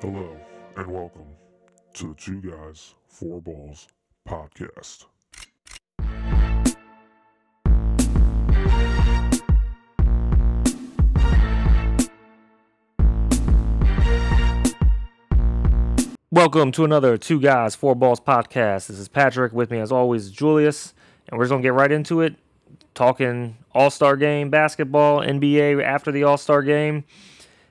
Hello and welcome to the Two Guys, Four Balls podcast. Welcome to another Two Guys, Four Balls podcast. This is Patrick. With me, as always, Julius. And we're just going to get right into it. Talking All Star game, basketball, NBA after the All Star game.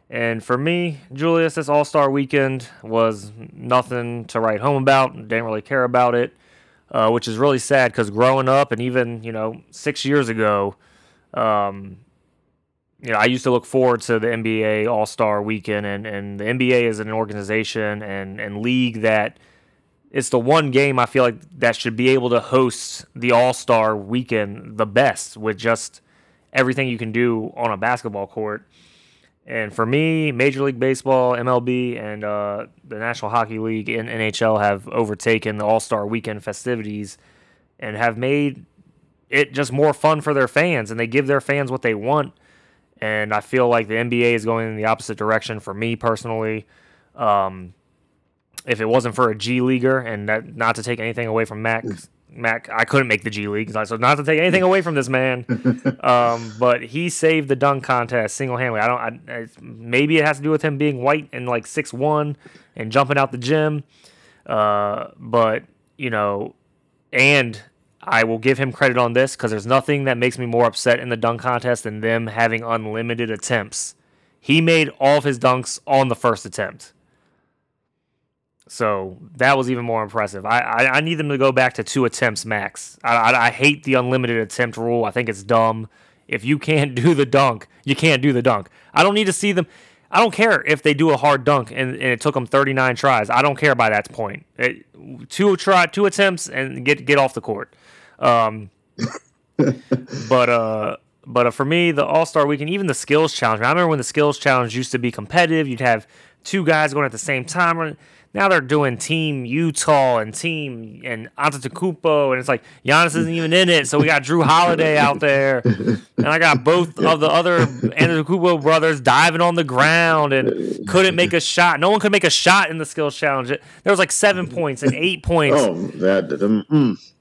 And for me, Julius, this All Star weekend was nothing to write home about. Didn't really care about it, uh, which is really sad because growing up and even, you know, six years ago, um, you know, I used to look forward to the NBA All Star Weekend, and, and the NBA is an organization and, and league that it's the one game I feel like that should be able to host the All Star Weekend the best with just everything you can do on a basketball court. And for me, Major League Baseball, MLB, and uh, the National Hockey League and NHL have overtaken the All Star Weekend festivities and have made it just more fun for their fans, and they give their fans what they want and I feel like the NBA is going in the opposite direction for me personally. Um, if it wasn't for a G leaguer, and that not to take anything away from Mac, Mac, I couldn't make the G League, so not to take anything away from this man, um, but he saved the dunk contest single handedly. I don't. I, maybe it has to do with him being white and like six one and jumping out the gym, uh, but you know, and I will give him credit on this because there's nothing that makes me more upset in the dunk contest than them having unlimited attempts. He made all of his dunks on the first attempt. So that was even more impressive. I, I, I need them to go back to two attempts max. I, I, I hate the unlimited attempt rule. I think it's dumb. If you can't do the dunk, you can't do the dunk. I don't need to see them. I don't care if they do a hard dunk and, and it took them 39 tries. I don't care by that point. It, two try, two attempts and get get off the court. Um, but uh, but uh, for me, the All Star Weekend, even the Skills Challenge. I remember when the Skills Challenge used to be competitive. You'd have two guys going at the same time. Now they're doing Team Utah and Team and Antetokounmpo, and it's like Giannis isn't even in it. So we got Jrue Holiday out there, and I got both of the other Antetokounmpo brothers diving on the ground and couldn't make a shot. No one could make a shot in the Skills Challenge. There was like seven points and eight points. Oh, that. Um, mm.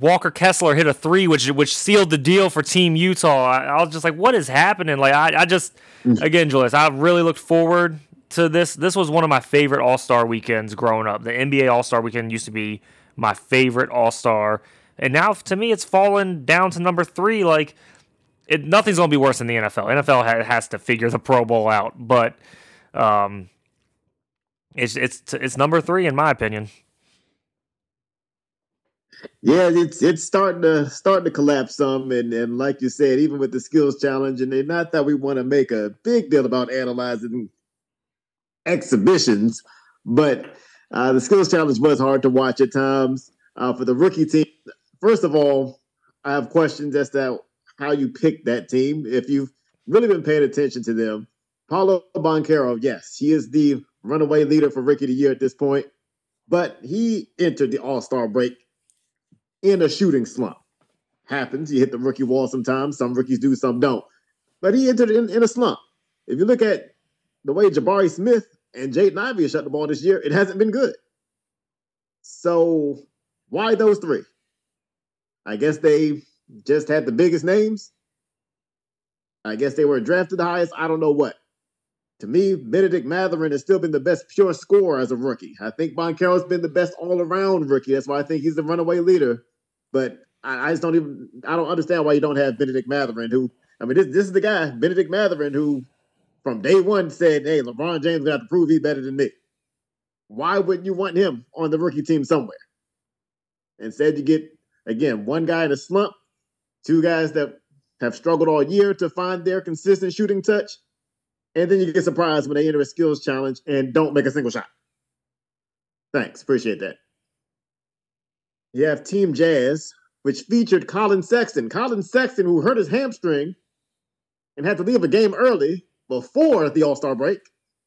Walker Kessler hit a three, which which sealed the deal for Team Utah. I, I was just like, what is happening? Like, I, I just, again, Julius, I really looked forward to this. This was one of my favorite All Star weekends growing up. The NBA All Star weekend used to be my favorite All Star, and now to me, it's fallen down to number three. Like, it, nothing's gonna be worse than the NFL. NFL ha- has to figure the Pro Bowl out, but um, it's it's it's number three in my opinion. Yeah, it's it's starting to starting to collapse some, and and like you said, even with the skills challenge, and not that we want to make a big deal about analyzing exhibitions, but uh, the skills challenge was hard to watch at times uh, for the rookie team. First of all, I have questions as to how you picked that team. If you've really been paying attention to them, Paolo Banchero, yes, he is the runaway leader for rookie of the year at this point, but he entered the All Star break in a shooting slump. Happens. You hit the rookie wall sometimes. Some rookies do, some don't. But he entered in, in a slump. If you look at the way Jabari Smith and Jaden Ivey have shot the ball this year, it hasn't been good. So why those three? I guess they just had the biggest names. I guess they were drafted the highest. I don't know what. To me, Bennedict Mathurin has still been the best pure scorer as a rookie. I think Banchero's been the best all-around rookie. That's why I think he's the runaway leader. But I, I, just don't even I don't understand why you don't have Bennedict Mathurin, who I mean this this is the guy, Bennedict Mathurin, who from day one said, Hey, LeBron James got to prove he's better than me. Why wouldn't you want him on the rookie team somewhere? Instead, you get again one guy in a slump, two guys that have struggled all year to find their consistent shooting touch, and then you get surprised when they enter a skills challenge and don't make a single shot. Thanks, appreciate that. You have Team Jazz, which featured Collin Sexton. Collin Sexton, who hurt his hamstring and had to leave a game early before the All Star break.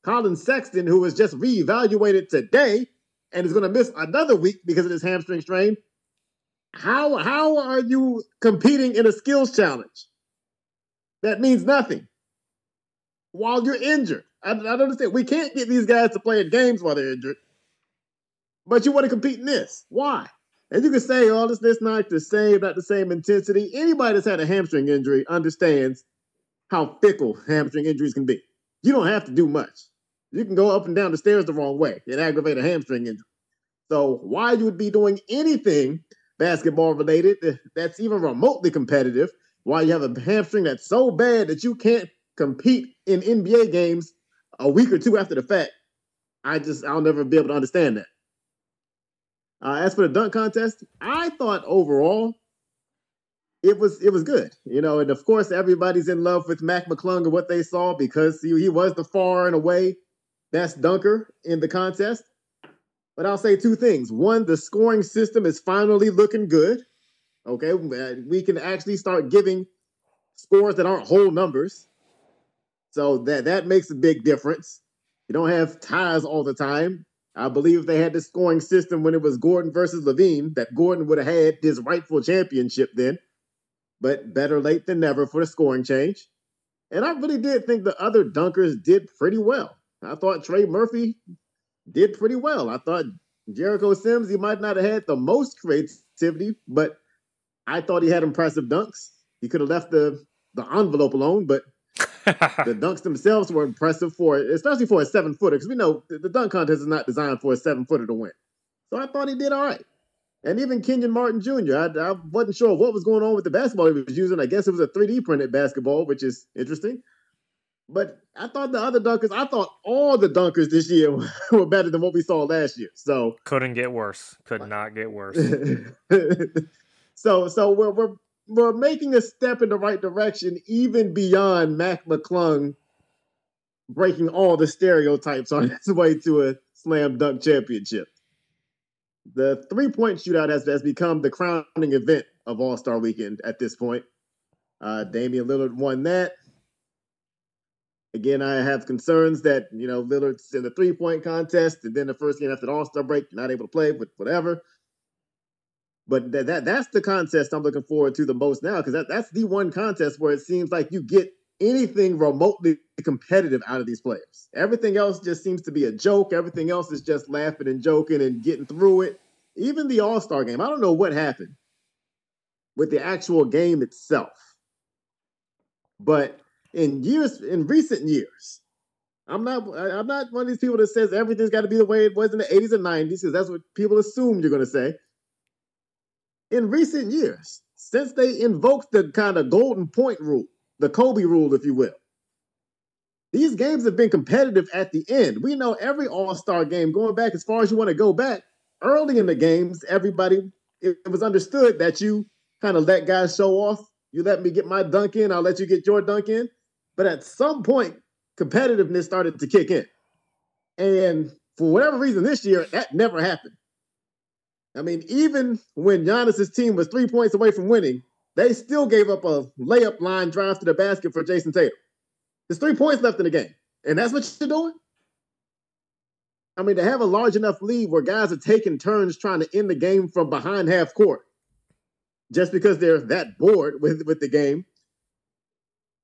Collin Sexton, who was just reevaluated today and is going to miss another week because of his hamstring strain. How how are you competing in a skills challenge? That means nothing. while you're injured. I, I don't understand. We can't get these guys to play in games while they're injured, but you want to compete in this. Why? And you can say, oh, this, this not the same, not the same intensity. Anybody that's had a hamstring injury understands how fickle hamstring injuries can be. You don't have to do much. You can go up and down the stairs the wrong way and aggravate a hamstring injury. So why you would be doing anything basketball related that's even remotely competitive why you have a hamstring that's so bad that you can't compete in NBA games a week or two after the fact, I just I'll never be able to understand that. Uh, as for the dunk contest, I thought overall it was it was good, you know, and of course everybody's in love with Mac McClung and what they saw because he, he was the far and away best dunker in the contest. But I'll say two things. One, the scoring system is finally looking good. Okay, we can actually start giving scores that aren't whole numbers. So that that makes a big difference. You don't have ties all the time. I believe if they had the scoring system when it was Gordon versus LaVine, that Gordon would have had his rightful championship then. But better late than never for the scoring change. And I really did think the other dunkers did pretty well. I thought Trey Murphy did pretty well. I thought Jericho Sims, he might not have had the most creativity, but I thought he had impressive dunks. He could have left the, the envelope alone, but the dunks themselves were impressive for it, especially for a seven footer, because we know the, dunk contest is not designed for a seven footer to win. So I thought he did all right. And even Kenyon Martin Jr., I, I wasn't sure what was going on with the basketball he was using. I guess it was a 3D printed basketball, which is interesting. But I thought the other dunkers, I thought all the dunkers this year were better than what we saw last year. So couldn't get worse. Could not get worse. so so we're we're we're making a step in the right direction, even beyond Mac McClung breaking all the stereotypes on his way to a slam dunk championship. The three point shootout has, has become the crowning event of All Star Weekend at this point. Uh, Damian Lillard won that. Again, I have concerns that, you know, Lillard's in the three point contest, and then the first game after the All Star break, you're not able to play, but whatever. But that, that that's the contest I'm looking forward to the most now because that, that's the one contest where it seems like you get anything remotely competitive out of these players. Everything else just seems to be a joke. Everything else is just laughing and joking and getting through it. Even the All Star game, I don't know what happened with the actual game itself, but in years in recent years. I'm not I'm not one of these people that says everything's got to be the way it was in the 80s and 90s because that's what people assume you're going to say. In recent years, since they invoked the kind of golden point rule, the Kobe rule, if you will, these games have been competitive at the end. We know every All Star game, going back as far as you want to go back, early in the games, everybody, it, it was understood that you kind of let guys show off. You let me get my dunk in, I'll let you get your dunk in. But at some point, competitiveness started to kick in. And for whatever reason this year, that never happened. I mean, even when Giannis's team was three points away from winning, they still gave up a layup line drive to the basket for Jayson Tatum. There's three points left in the game. And that's what you're doing? I mean, to have a large enough lead where guys are taking turns trying to end the game from behind half court just because they're that bored with, with the game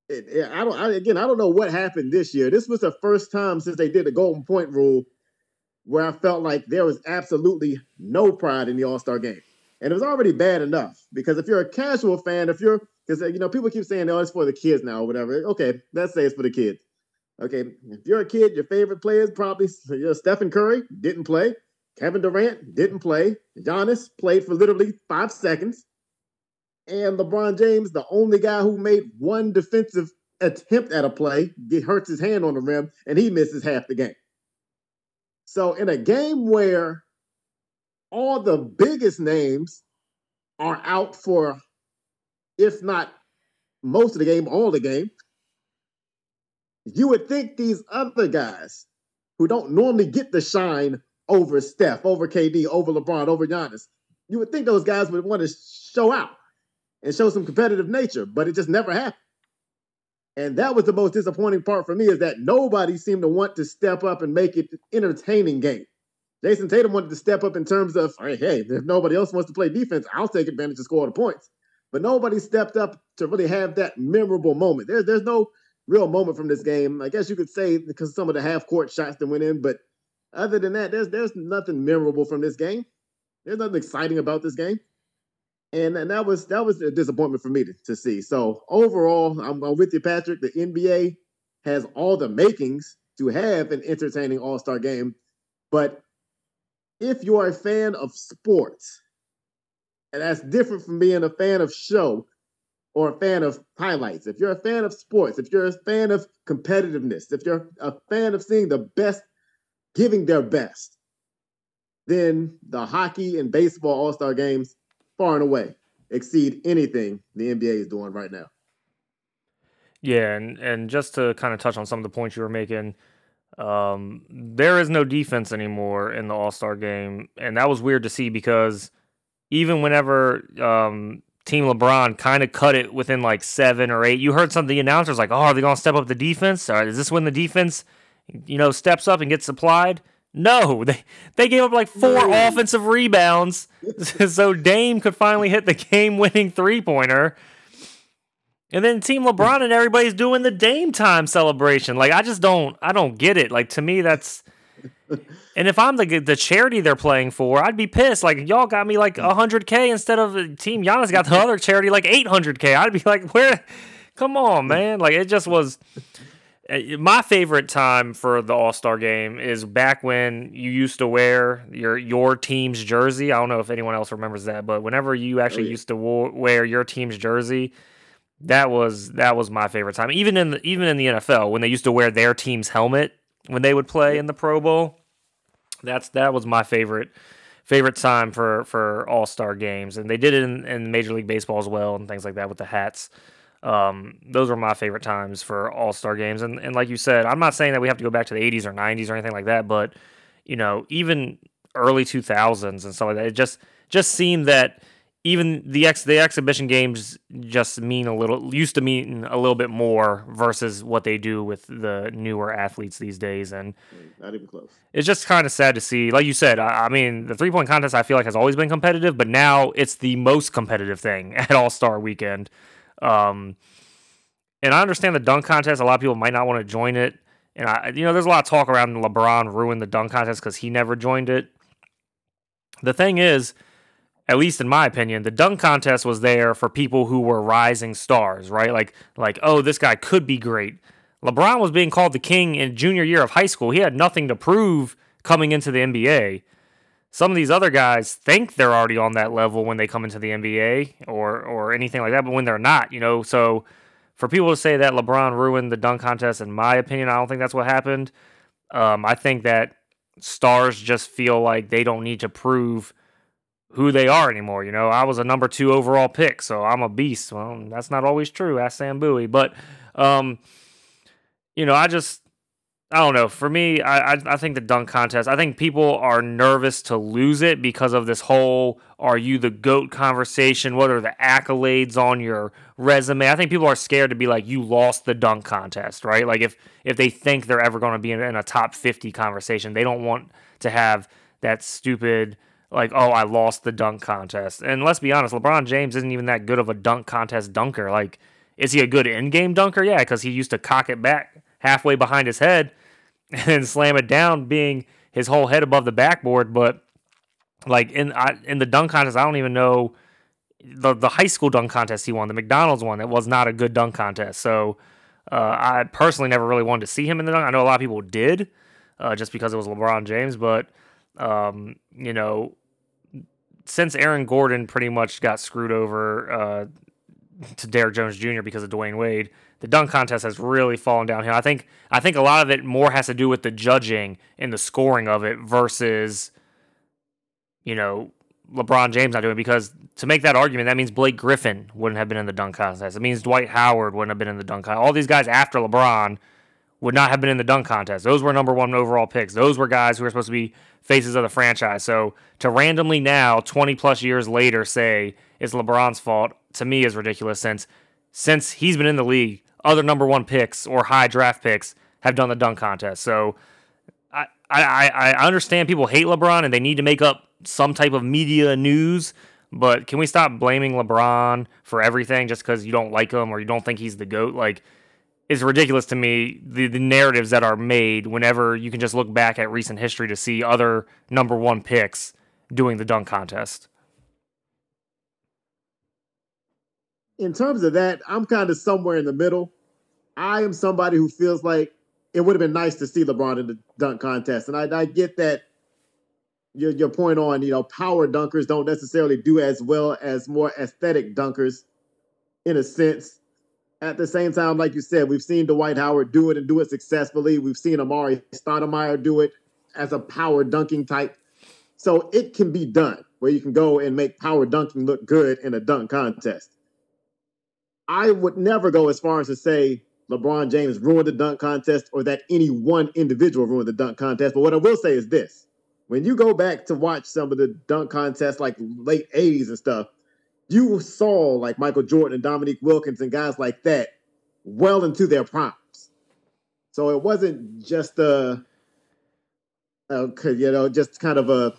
it, I don't. I, again, I don't know what happened this year. This was the first time since they did the golden point rule where I felt like there was absolutely no pride in the All Star game, and it was already bad enough because if you're a casual fan, if you're because you know people keep saying oh it's for the kids now or whatever. Okay, let's say it's for the kids. Okay, if you're a kid, your favorite players probably you know, Stephen Curry didn't play, Kevin Durant didn't play, Giannis played for literally five seconds and LeBron James, the only guy who made one defensive attempt at a play, get hurts his hand on the rim, and he misses half the game. So in a game where all the biggest names are out for, if not most of the game, all the game, you would think these other guys who don't normally get the shine over Steph, over KD, over LeBron, over Giannis, you would think those guys would want to show out and show some competitive nature, but it just never happened. And that was the most disappointing part for me is that nobody seemed to want to step up and make it entertaining game. Jayson Tatum wanted to step up in terms of, hey, hey, if nobody else wants to play defense, I'll take advantage to score the points. But nobody stepped up to really have that memorable moment. There's there's no real moment from this game. I guess you could say because some of the half court shots that went in, but other than that, there's there's nothing memorable from this game. There's nothing exciting about this game. And, and that was that was a disappointment for me to, to see. So overall, I'm, I'm with you, Patrick. The NBA has all the makings to have an entertaining All Star game, but if you are a fan of sports, and that's different from being a fan of show or a fan of highlights. If you're a fan of sports, if you're a fan of competitiveness, if you're a fan of seeing the best giving their best, then the hockey and baseball All Star games far and away exceed anything the NBA is doing right now. Yeah, and and just to kind of touch on some of the points you were making, um, there is no defense anymore in the All Star game, and that was weird to see because even whenever um, Team LeBron kind of cut it within like seven or eight, you heard some of the announcers like, "Oh, are they going to step up the defense? Or is this when the defense, you know, steps up and gets applied?" No, they they gave up like four no. offensive rebounds, so Dame could finally hit the game-winning three-pointer. And then Team LeBron and everybody's doing the Dame time celebration. Like I just don't, I don't get it. Like to me, that's. And if I'm the the charity they're playing for, I'd be pissed. Like y'all got me like hundred k instead of Team Giannis got the other charity like eight hundred k. I'd be like, where? Come on, man! Like it just was. Uh, my favorite time for the All Star game is back when you used to wear your your team's jersey. I don't know if anyone else remembers that, but whenever you actually oh, yeah. used to wear your team's jersey, that was that was my favorite time. Even in the, even in the NFL when they used to wear their team's helmet when they would play in the Pro Bowl, that's that was my favorite favorite time for for All Star games, and they did it in, in Major League Baseball as well and things like that with the hats. Um, those were my favorite times for All Star games. And and like you said, I'm not saying that we have to go back to the 80s or 90s or anything like that, but you know, even early 2000s and stuff like that, it just just seemed that even the ex the exhibition games just mean a little used to mean a little bit more versus what they do with the newer athletes these days and not even close it's just kind of sad to see like you said I, I mean the three point contest i feel like has always been competitive but now it's the most competitive thing at all-star weekend um, and I understand the dunk contest. A lot of people might not want to join it. And I, you know, there's a lot of talk around LeBron ruined the dunk contest because he never joined it. The thing is, at least in my opinion, the dunk contest was there for people who were rising stars, right? Like, like, oh, this guy could be great. LeBron was being called the king in junior year of high school. He had nothing to prove coming into the NBA some of these other guys think they're already on that level when they come into the NBA or or anything like that, but when they're not, you know. So for people to say that LeBron ruined the dunk contest, in my opinion, I don't think that's what happened. Um, I think that stars just feel like they don't need to prove who they are anymore. You know, I was a number two overall pick, so I'm a beast. Well, that's not always true. Ask Sam Bowie, but um, you know, I just I don't know. For me, I, I, I think the dunk contest. I think people are nervous to lose it because of this whole "Are you the goat?" conversation. What are the accolades on your resume? I think people are scared to be like, "You lost the dunk contest," right? Like if if they think they're ever going to be in, in a top fifty conversation, they don't want to have that stupid like, "Oh, I lost the dunk contest." And let's be honest, LeBron James isn't even that good of a dunk contest dunker. Like, is he a good in-game dunker? Yeah, because he used to cock it back halfway behind his head and slam it down, being his whole head above the backboard. But like in I, in the dunk contest, I don't even know the the high school dunk contest he won, the McDonald's one. It was not a good dunk contest. So uh, I personally never really wanted to see him in the dunk. I know a lot of people did, uh, just because it was LeBron James. But um, you know, since Aaron Gordon pretty much got screwed over uh, to Derrick Jones Jr. because of Dwyane Wade, the dunk contest has really fallen downhill. I think I think a lot of it more has to do with the judging and the scoring of it versus you know LeBron James not doing it because to make that argument that means Blake Griffin wouldn't have been in the dunk contest. It means Dwight Howard wouldn't have been in the dunk contest. All these guys after LeBron would not have been in the dunk contest. Those were number 1 overall picks. Those were guys who were supposed to be faces of the franchise. So to randomly now 20 plus years later say it's LeBron's fault to me is ridiculous since since he's been in the league other number one picks or high draft picks have done the dunk contest. So I, I, I understand people hate LeBron and they need to make up some type of media news, but can we stop blaming LeBron for everything just because you don't like him or you don't think he's the GOAT? Like, is ridiculous to me. The the narratives that are made whenever you can just look back at recent history to see other number one picks doing the dunk contest. In terms of that, I'm kind of somewhere in the middle. I am somebody who feels like it would have been nice to see LeBron in the dunk contest, and I, I get that your your point on you know power dunkers don't necessarily do as well as more aesthetic dunkers, in a sense. At the same time, like you said, we've seen Dwight Howard do it and do it successfully. We've seen Amar'e Stoudemire do it as a power dunking type. So it can be done where you can go and make power dunking look good in a dunk contest. I would never go as far as to say LeBron James ruined the dunk contest or that any one individual ruined the dunk contest. But what I will say is this when you go back to watch some of the dunk contests like late 80s and stuff, you saw like Michael Jordan and Dominique Wilkins and guys like that well into their primes. So it wasn't just a, a you know, just kind of a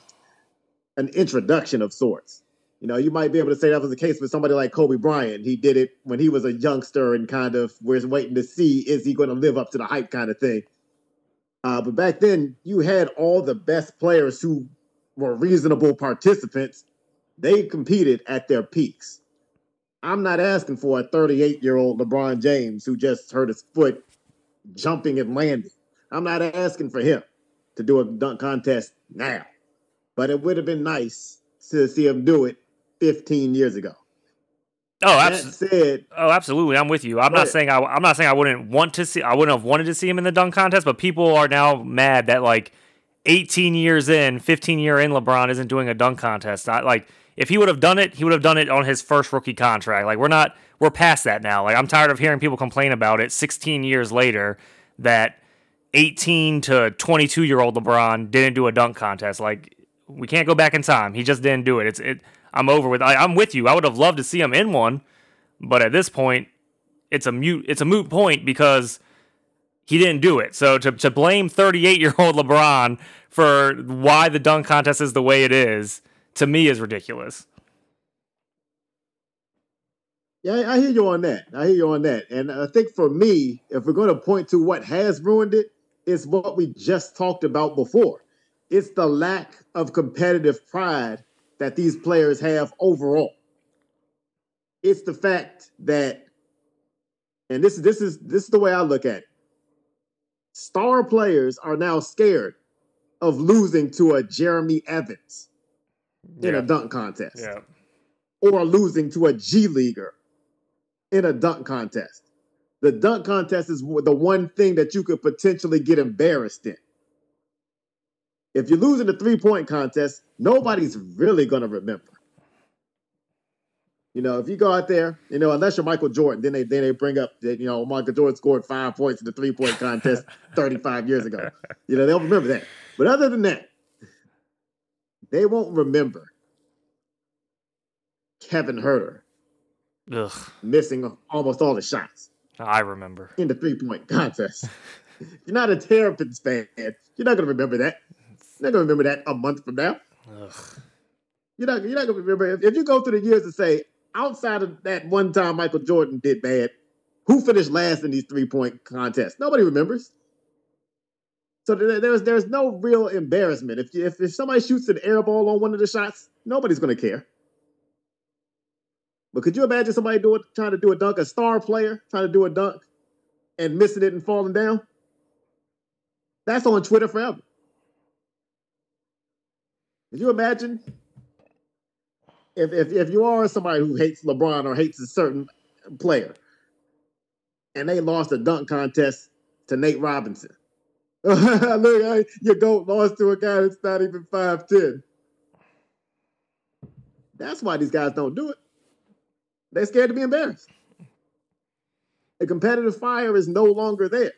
an introduction of sorts. You know, you might be able to say that was the case with somebody like Kobe Bryant. He did it when he was a youngster and kind of was waiting to see is he going to live up to the hype kind of thing. Uh, but back then, you had all the best players who were reasonable participants. They competed at their peaks. I'm not asking for a 38 year old LeBron James who just hurt his foot jumping and landing. I'm not asking for him to do a dunk contest now, but it would have been nice to see him do it 15 years ago. Oh, absolutely. Oh, absolutely. I'm with you. I'm not saying I, I'm not saying I wouldn't want to see. I wouldn't have wanted to see him in the dunk contest, but people are now mad that like 18 years in, 15 year in, LeBron isn't doing a dunk contest. Not like if he would have done it, he would have done it on his first rookie contract. Like we're not, we're past that now. Like I'm tired of hearing people complain about it 16 years later that 18 to 22 year old LeBron didn't do a dunk contest. Like we can't go back in time. He just didn't do it. It's it. I'm over with. I, I'm with you. I would have loved to see him in one, but at this point, it's a mute. It's a moot point because he didn't do it. So to to blame 38 year old LeBron for why the dunk contest is the way it is to me is ridiculous. Yeah, I hear you on that. I hear you on that. And I think for me, if we're going to point to what has ruined it, it's what we just talked about before. It's the lack of competitive pride that these players have overall. It's the fact that, and this is this is this is the way I look at it. Star players are now scared of losing to a Jeremy Evans in yeah. a dunk contest. Yeah. Or losing to a G leaguer in a dunk contest. The dunk contest is the one thing that you could potentially get embarrassed in if you lose in the three point contest, nobody's really going to remember. You know, if you go out there, you know, unless you're Michael Jordan, then they then they bring up that you know Michael Jordan scored five points in the three point contest 35 years ago. You know, they'll remember that. But other than that, they won't remember Kevin Huerter Ugh. missing almost all the shots. I remember in the three point contest. you're not a Terrapins fan. You're not going to remember that. You're not gonna remember that a month from now. Ugh. You're not. You're not gonna remember if, if you go through the years and say outside of that one time Michael Jordan did bad, who finished last in these three point contests? Nobody remembers. So there's there's no real embarrassment. If, if if somebody shoots an air ball on one of the shots, nobody's gonna care. But could you imagine somebody doing trying to do a dunk, a star player trying to do a dunk and missing it and falling down? That's on Twitter forever. Could you imagine if, if if you are somebody who hates LeBron or hates a certain player, and they lost a dunk contest to Nate Robinson? Look, your goat lost to a guy that's not even five ten. That's why these guys don't do it. They're scared to be embarrassed. The competitive fire is no longer there.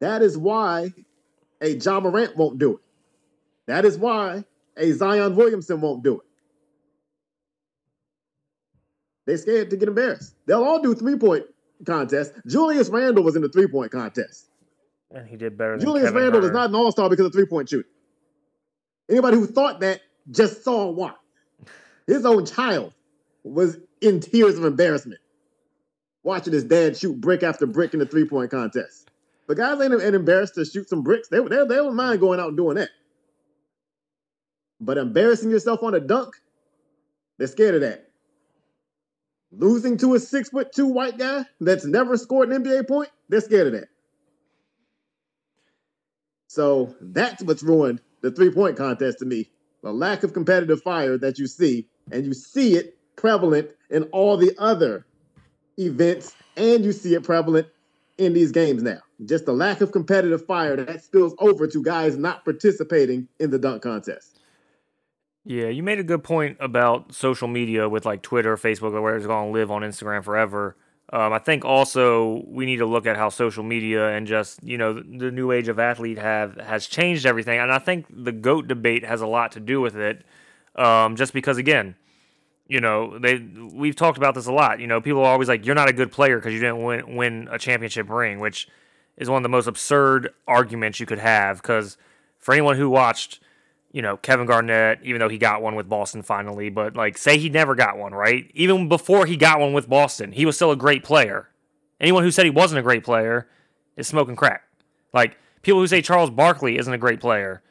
That is why a Ja Morant won't do it. That is why a Zion Williamson won't do it. They're scared to get embarrassed. They'll all do three point contests. Julius Randle was in the three point contest. And he did better Julius Kevin Randle is not an all star because of three point shooting. Anybody who thought that just saw why. His own child was in tears of embarrassment watching his dad shoot brick after brick in the three point contest. But guys ain't, ain't embarrassed to shoot some bricks. They, they, they don't mind going out and doing that. But embarrassing yourself on a dunk, they're scared of that. Losing to a six foot two white guy that's never scored an NBA point, they're scared of that. So that's what's ruined the three point contest to me. The lack of competitive fire that you see, and you see it prevalent in all the other events, and you see it prevalent in these games now. Just the lack of competitive fire that spills over to guys not participating in the dunk contest. Yeah, you made a good point about social media with like Twitter, Facebook, or where it's going to live on Instagram forever. Um, I think also we need to look at how social media and just you know the, new age of athlete have has changed everything, and I think the goat debate has a lot to do with it. Um, just because again, you know they we've talked about this a lot. You know, people are always like, "You're not a good player because you didn't win win a championship ring," which is one of the most absurd arguments you could have. Because for anyone who watched you know, Kevin Garnett, even though he got one with Boston finally, but like say he never got one, right? Even before he got one with Boston, he was still a great player. Anyone who said he wasn't a great player is smoking crack. Like people who say Charles Barkley isn't a great player.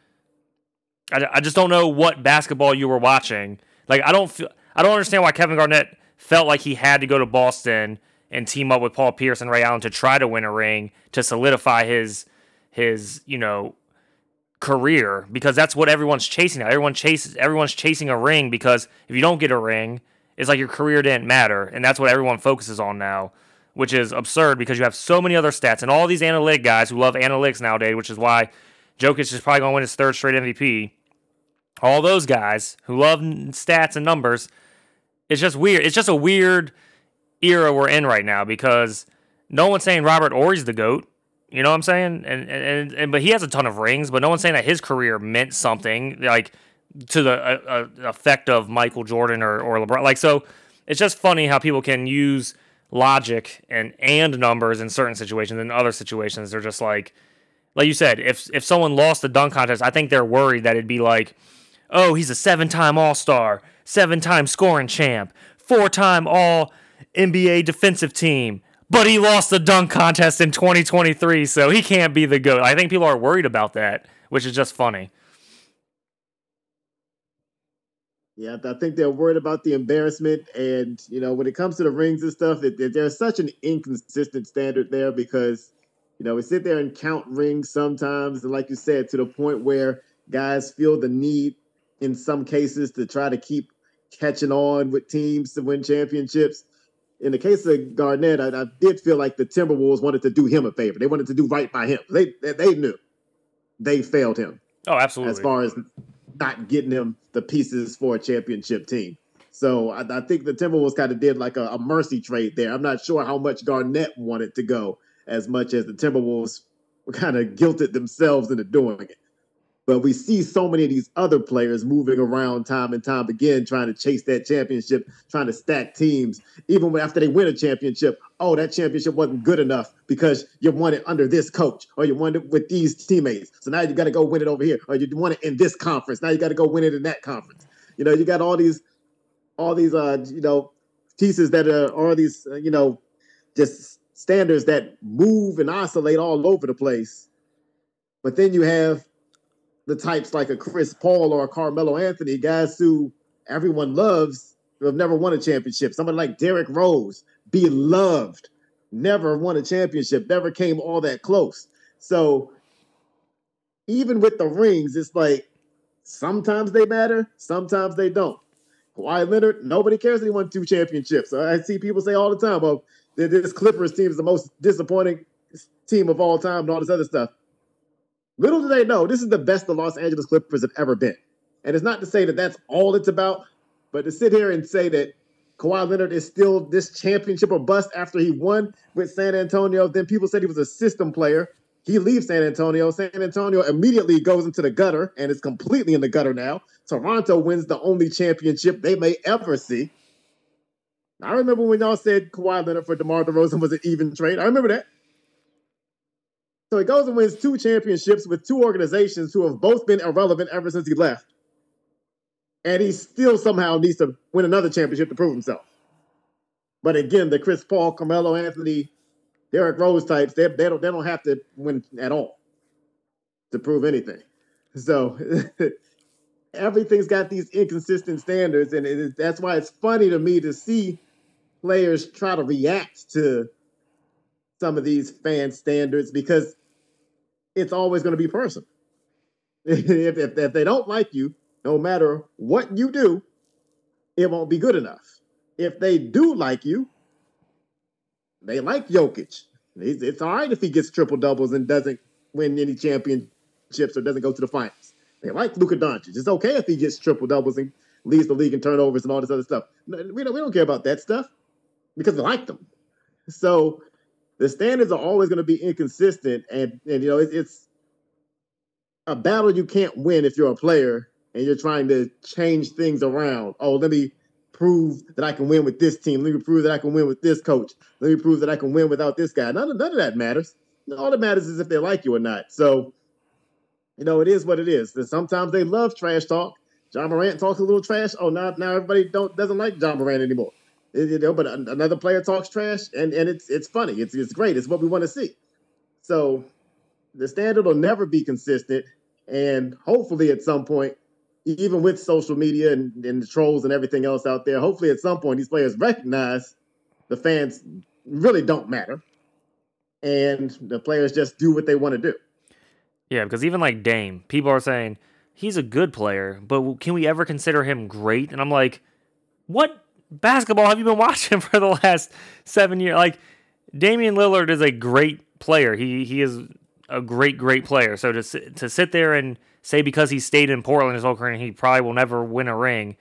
I, I just don't know what basketball you were watching. Like I don't feel I don't understand why Kevin Garnett felt like he had to go to Boston and team up with Paul Pierce and Ray Allen to try to win a ring to solidify his his, you know, career because that's what everyone's chasing now. Everyone chases everyone's chasing a ring because if you don't get a ring, it's like your career didn't matter, and that's what everyone focuses on now, which is absurd because you have so many other stats and all these analytic guys who love analytics nowadays, which is why Jokic is probably going to win his third straight MVP. All those guys who love stats and numbers, it's just weird. It's just a weird era we're in right now because no one's saying Robert Horry's the goat. You know what I'm saying? And, and and but he has a ton of rings, but no one's saying that his career meant something like to the uh, uh, effect of Michael Jordan or or LeBron. Like so, it's just funny how people can use logic and and numbers in certain situations. In other situations, they're just like, like you said, if if someone lost the dunk contest, I think they're worried that it'd be like, oh, he's a seven time All Star, seven time scoring champ, four time All NBA defensive team but he lost the dunk contest in 2023, so he can't be the GOAT. I think people are worried about that, which is just funny. Yeah, I think they're worried about the embarrassment. And, you know, when it comes to the rings and stuff, it, it, there's such an inconsistent standard there because, you know, we sit there and count rings sometimes. And like you said, to the point where guys feel the need in some cases to try to keep catching on with teams to win championships in the case of Garnett, I, I, did feel like the Timberwolves wanted to do him a favor. They wanted to do right by him. They they, they knew they failed him. Oh, absolutely. As far as not getting him the pieces for a championship team. So I, I think the Timberwolves kind of did like a, a mercy trade there. I'm not sure how much Garnett wanted to go as much as the Timberwolves kind of guilted themselves into doing it. But we see so many of these other players moving around time and time again, trying to chase that championship, trying to stack teams. Even after they win a championship, oh, that championship wasn't good enough because you won it under this coach or you won it with these teammates. So now you got to go win it over here, or you won it in this conference. Now you got to go win it in that conference. You know, you got all these, all these, uh, you know, pieces that are all these, uh, you know, just standards that move and oscillate all over the place. But then you have the types like a Chris Paul or a Carmelo Anthony, guys who everyone loves who have never won a championship. Someone like Derrick Rose, beloved, never won a championship, never came all that close. So even with the rings, it's like sometimes they matter, sometimes they don't. Kawhi Leonard, nobody cares that he won two championships. I see people say all the time, "Oh, this Clippers team is the most disappointing team of all time," and all this other stuff. Little do they know, this is the best the Los Angeles Clippers have ever been. And it's not to say that that's all it's about, but to sit here and say that Kawhi Leonard is still this championship or bust after he won with San Antonio, then people said he was a system player. He leaves San Antonio. San Antonio immediately goes into the gutter and is completely in the gutter now. Toronto wins the only championship they may ever see. I remember when y'all said Kawhi Leonard for DeMar DeRozan was an even trade. I remember that. So he goes and wins two championships with two organizations who have both been irrelevant ever since he left. And he still somehow needs to win another championship to prove himself. But again, the Chris Paul, Carmelo Anthony, Derrick Rose types, they, they don't they don't have to win at all to prove anything. So everything's got these inconsistent standards, and it, that's why it's funny to me to see players try to react to some of these fan standards because it's always going to be personal. if, if, if they don't like you, no matter what you do, it won't be good enough. If they do like you, they like Jokic. It's, it's all right if he gets triple doubles and doesn't win any championships or doesn't go to the finals. They like Luka Doncic. It's okay if he gets triple doubles and leads the league in turnovers and all this other stuff. We don't, we don't care about that stuff because they like them. So the standards are always going to be inconsistent, and and you know it, it's a battle you can't win if you're a player and you're trying to change things around. Oh, let me prove that I can win with this team. Let me prove that I can win with this coach. Let me prove that I can win without this guy. None of, none of that matters. All that matters is if they like you or not. So, you know, it is what it is. And sometimes they love trash talk. Ja Morant talks a little trash. Oh, now now everybody don't doesn't like Ja Morant anymore. You know, but another player talks trash, and and it's it's funny. It's it's great. It's what we want to see. So the standard will never be consistent, and hopefully at some point even with social media and, and the trolls and everything else out there, hopefully at some point these players recognize the fans really don't matter. And the players just do what they want to do. Yeah, because even like Dame, people are saying he's a good player, but can we ever consider him great? And I'm like, what basketball have you been watching for the last seven years? Like, Damian Lillard is a great player. He he is a great, great player. So to to sit there and say because he stayed in Portland his whole career he probably will never win a ring,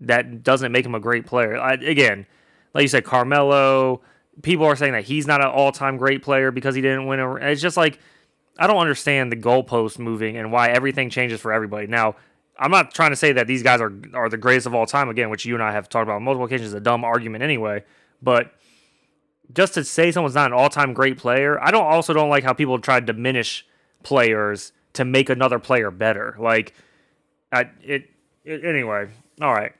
that doesn't make him a great player. I, again, like you said, Carmelo. People are saying that he's not an all-time great player because he didn't win a. It's just like I don't understand the goalpost moving and why everything changes for everybody. Now, I'm not trying to say that these guys are are the greatest of all time again, which you and I have talked about multiple occasions. Is a dumb argument anyway, but just to say someone's not an all-time great player, I don't also don't like how people try to diminish players to make another player better. Like, I, it, it anyway. All right,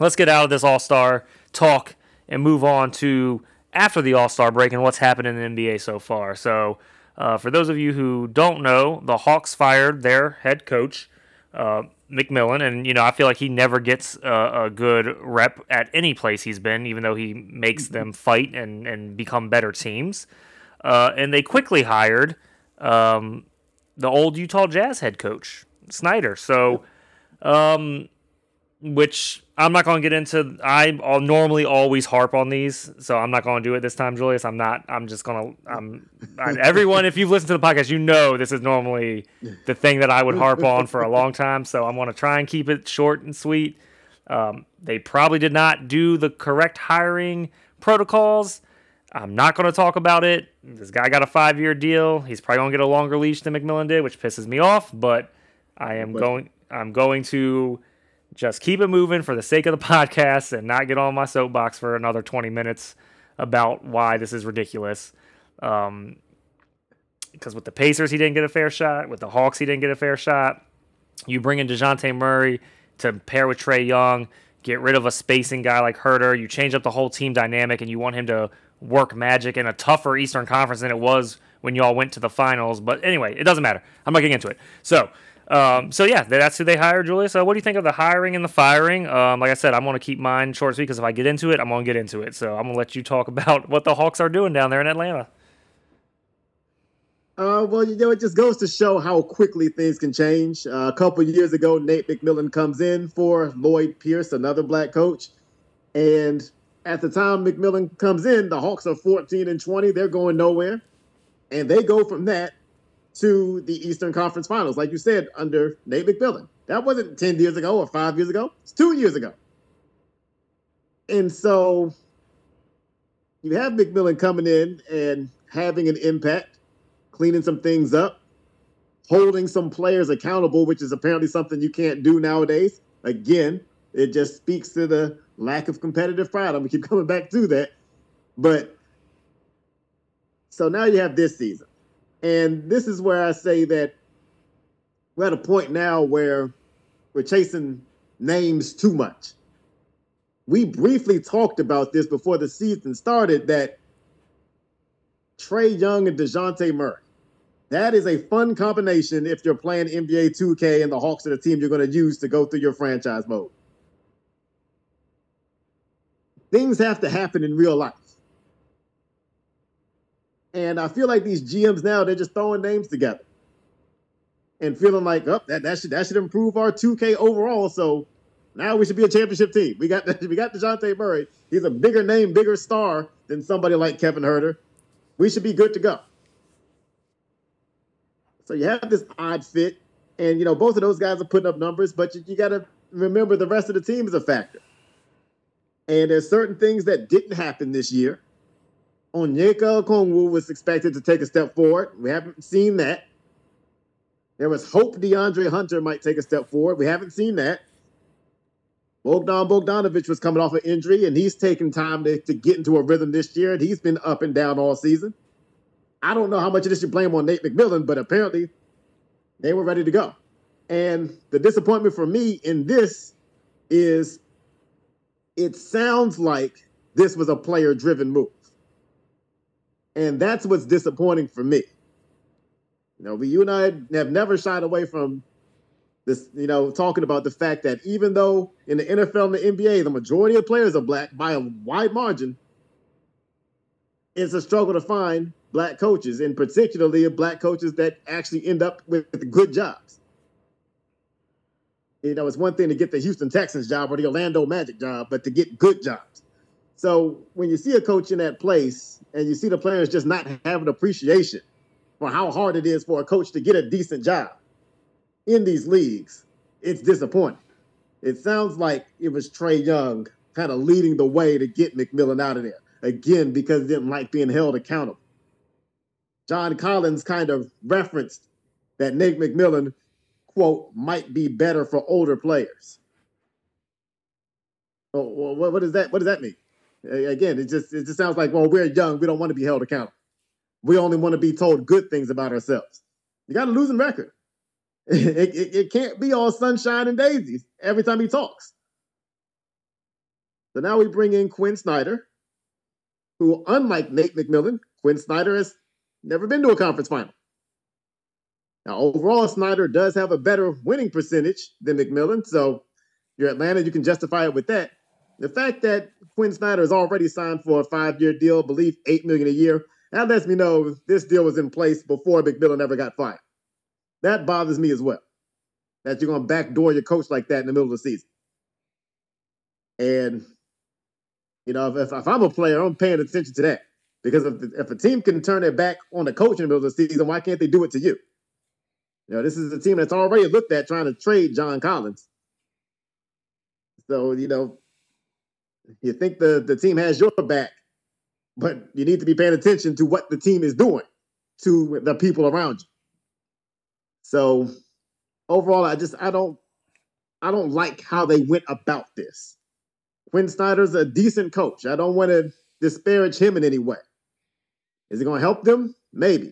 let's get out of this All Star talk and move on to after the All Star break and what's happened in the NBA so far. So, uh, for those of you who don't know, the Hawks fired their head coach. Uh, McMillan, and you know I feel like he never gets a, a, good rep at any place he's been, even though he makes them fight and and become better teams. Uh, and they quickly hired um, the old Utah Jazz head coach Snyder. So, um, which I'm not going to get into. I normally always harp on these, so I'm not going to do it this time, Julius. I'm not. I'm just going to. I'm. I, everyone, if you've listened to the podcast, you know this is normally the thing that I would harp on for a long time. So I'm going to try and keep it short and sweet. Um, they probably did not do the correct hiring protocols. I'm not going to talk about it. This guy got a five year deal. He's probably going to get a longer leash than McMillan did, which pisses me off. But I am going. I'm going to just keep it moving for the sake of the podcast and not get on my soapbox for another 20 minutes about why this is ridiculous. Um, because with the Pacers, he didn't get a fair shot. With the Hawks, he didn't get a fair shot. You bring in Dejounte Murray to pair with Trae Young, get rid of a spacing guy like Huerter. You change up the whole team dynamic, and you want him to work magic in a tougher Eastern Conference than it was when y'all went to the finals. But anyway, it doesn't matter. I'm not getting into it. So, um, so yeah, that's who they hired, Julius. What do you think of the hiring and the firing? Um, like I said, I'm going to keep mine short because if I get into it, I'm going to get into it. So, I'm going to let you talk about what the Hawks are doing down there in Atlanta. Uh, well, you know, it just goes to show how quickly things can change. Uh, a couple years ago, Nate McMillan comes in for Lloyd Pierce, another black coach, and at the time McMillan comes in, the Hawks are 14 and 20. They're going nowhere. And they go from that to the Eastern Conference Finals, like you said, under Nate McMillan. That wasn't 10 years ago or five years ago. It's two years ago. And so you have McMillan coming in and having an impact, cleaning some things up, holding some players accountable, which is apparently something you can't do nowadays. Again, it just speaks to the lack of competitive pride. I'm gonna keep coming back to that. But so now you have this season. And this is where I say that we're at a point now where we're chasing names too much. we briefly talked about this before the season started that Trae Young and Dejounte Murray. That is a fun combination if you're playing NBA 2K and the Hawks are the team you're going to use to go through your franchise mode. Things have to happen in real life. And I feel like these GMs now, they're just throwing names together and feeling like, oh, that, that should that should improve our 2K overall. So now we should be a championship team. We got we got Dejounte Murray. He's a bigger name, bigger star than somebody like Kevin Huerter. We should be good to go. So you have this odd fit, and you know both of those guys are putting up numbers, but you, you got to remember the rest of the team is a factor. And there's certain things that didn't happen this year. Onyeka Okongwu was expected to take a step forward. We haven't seen that. There was hope DeAndre Hunter might take a step forward. We haven't seen that. Bogdan Bogdanovich was coming off an injury, and he's taken time to, to get into a rhythm this year, and he's been up and down all season. I don't know how much of this you blame on Nate McMillan, but apparently they were ready to go. And the disappointment for me in this is it sounds like this was a player driven move. And that's what's disappointing for me. You know, we, you and I have never shied away from this, you know, talking about the fact that even though in the NFL and the NBA, the majority of players are black by a wide margin, it's a struggle to find black coaches, and particularly black coaches that actually end up with good jobs. You know, it's one thing to get the Houston Texans job or the Orlando Magic job, but to get good jobs. So when you see a coach in that place and you see the players just not having appreciation for how hard it is for a coach to get a decent job in these leagues, it's disappointing. It sounds like it was Trae Young kind of leading the way to get McMillan out of there. Again, because he didn't like being held accountable. John Collins kind of referenced that Nate McMillan quote, might be better for older players. Well, what does that what does that mean? Again, it just it just sounds like, well, we're young, we don't want to be held accountable. We only want to be told good things about ourselves. You got a losing record. It, it, it can't be all sunshine and daisies every time he talks. So now we bring in Quin Snyder, who, unlike Nate McMillan, Quin Snyder has never been to a conference final. Now, overall, Snyder does have a better winning percentage than McMillan. So you're Atlanta, you can justify it with that. The fact that Quin Snyder is already signed for a five-year deal, believe eight million a year, that lets me know this deal was in place before McMillan ever got fired. That bothers me as well. That you're gonna backdoor your coach like that in the middle of the season. And you know, if, if I'm a player, I'm paying attention to that because if, if a team can turn their back on the coach in the middle of the season, why can't they do it to you? You know, this is a team that's already looked at trying to trade John Collins. So, you know, you think the, the team has your back, but you need to be paying attention to what the team is doing to the people around you. So overall, I just I don't I don't like how they went about this. Quin Snyder's a decent coach. I don't want to disparage him in any way. Is it going to help them? Maybe.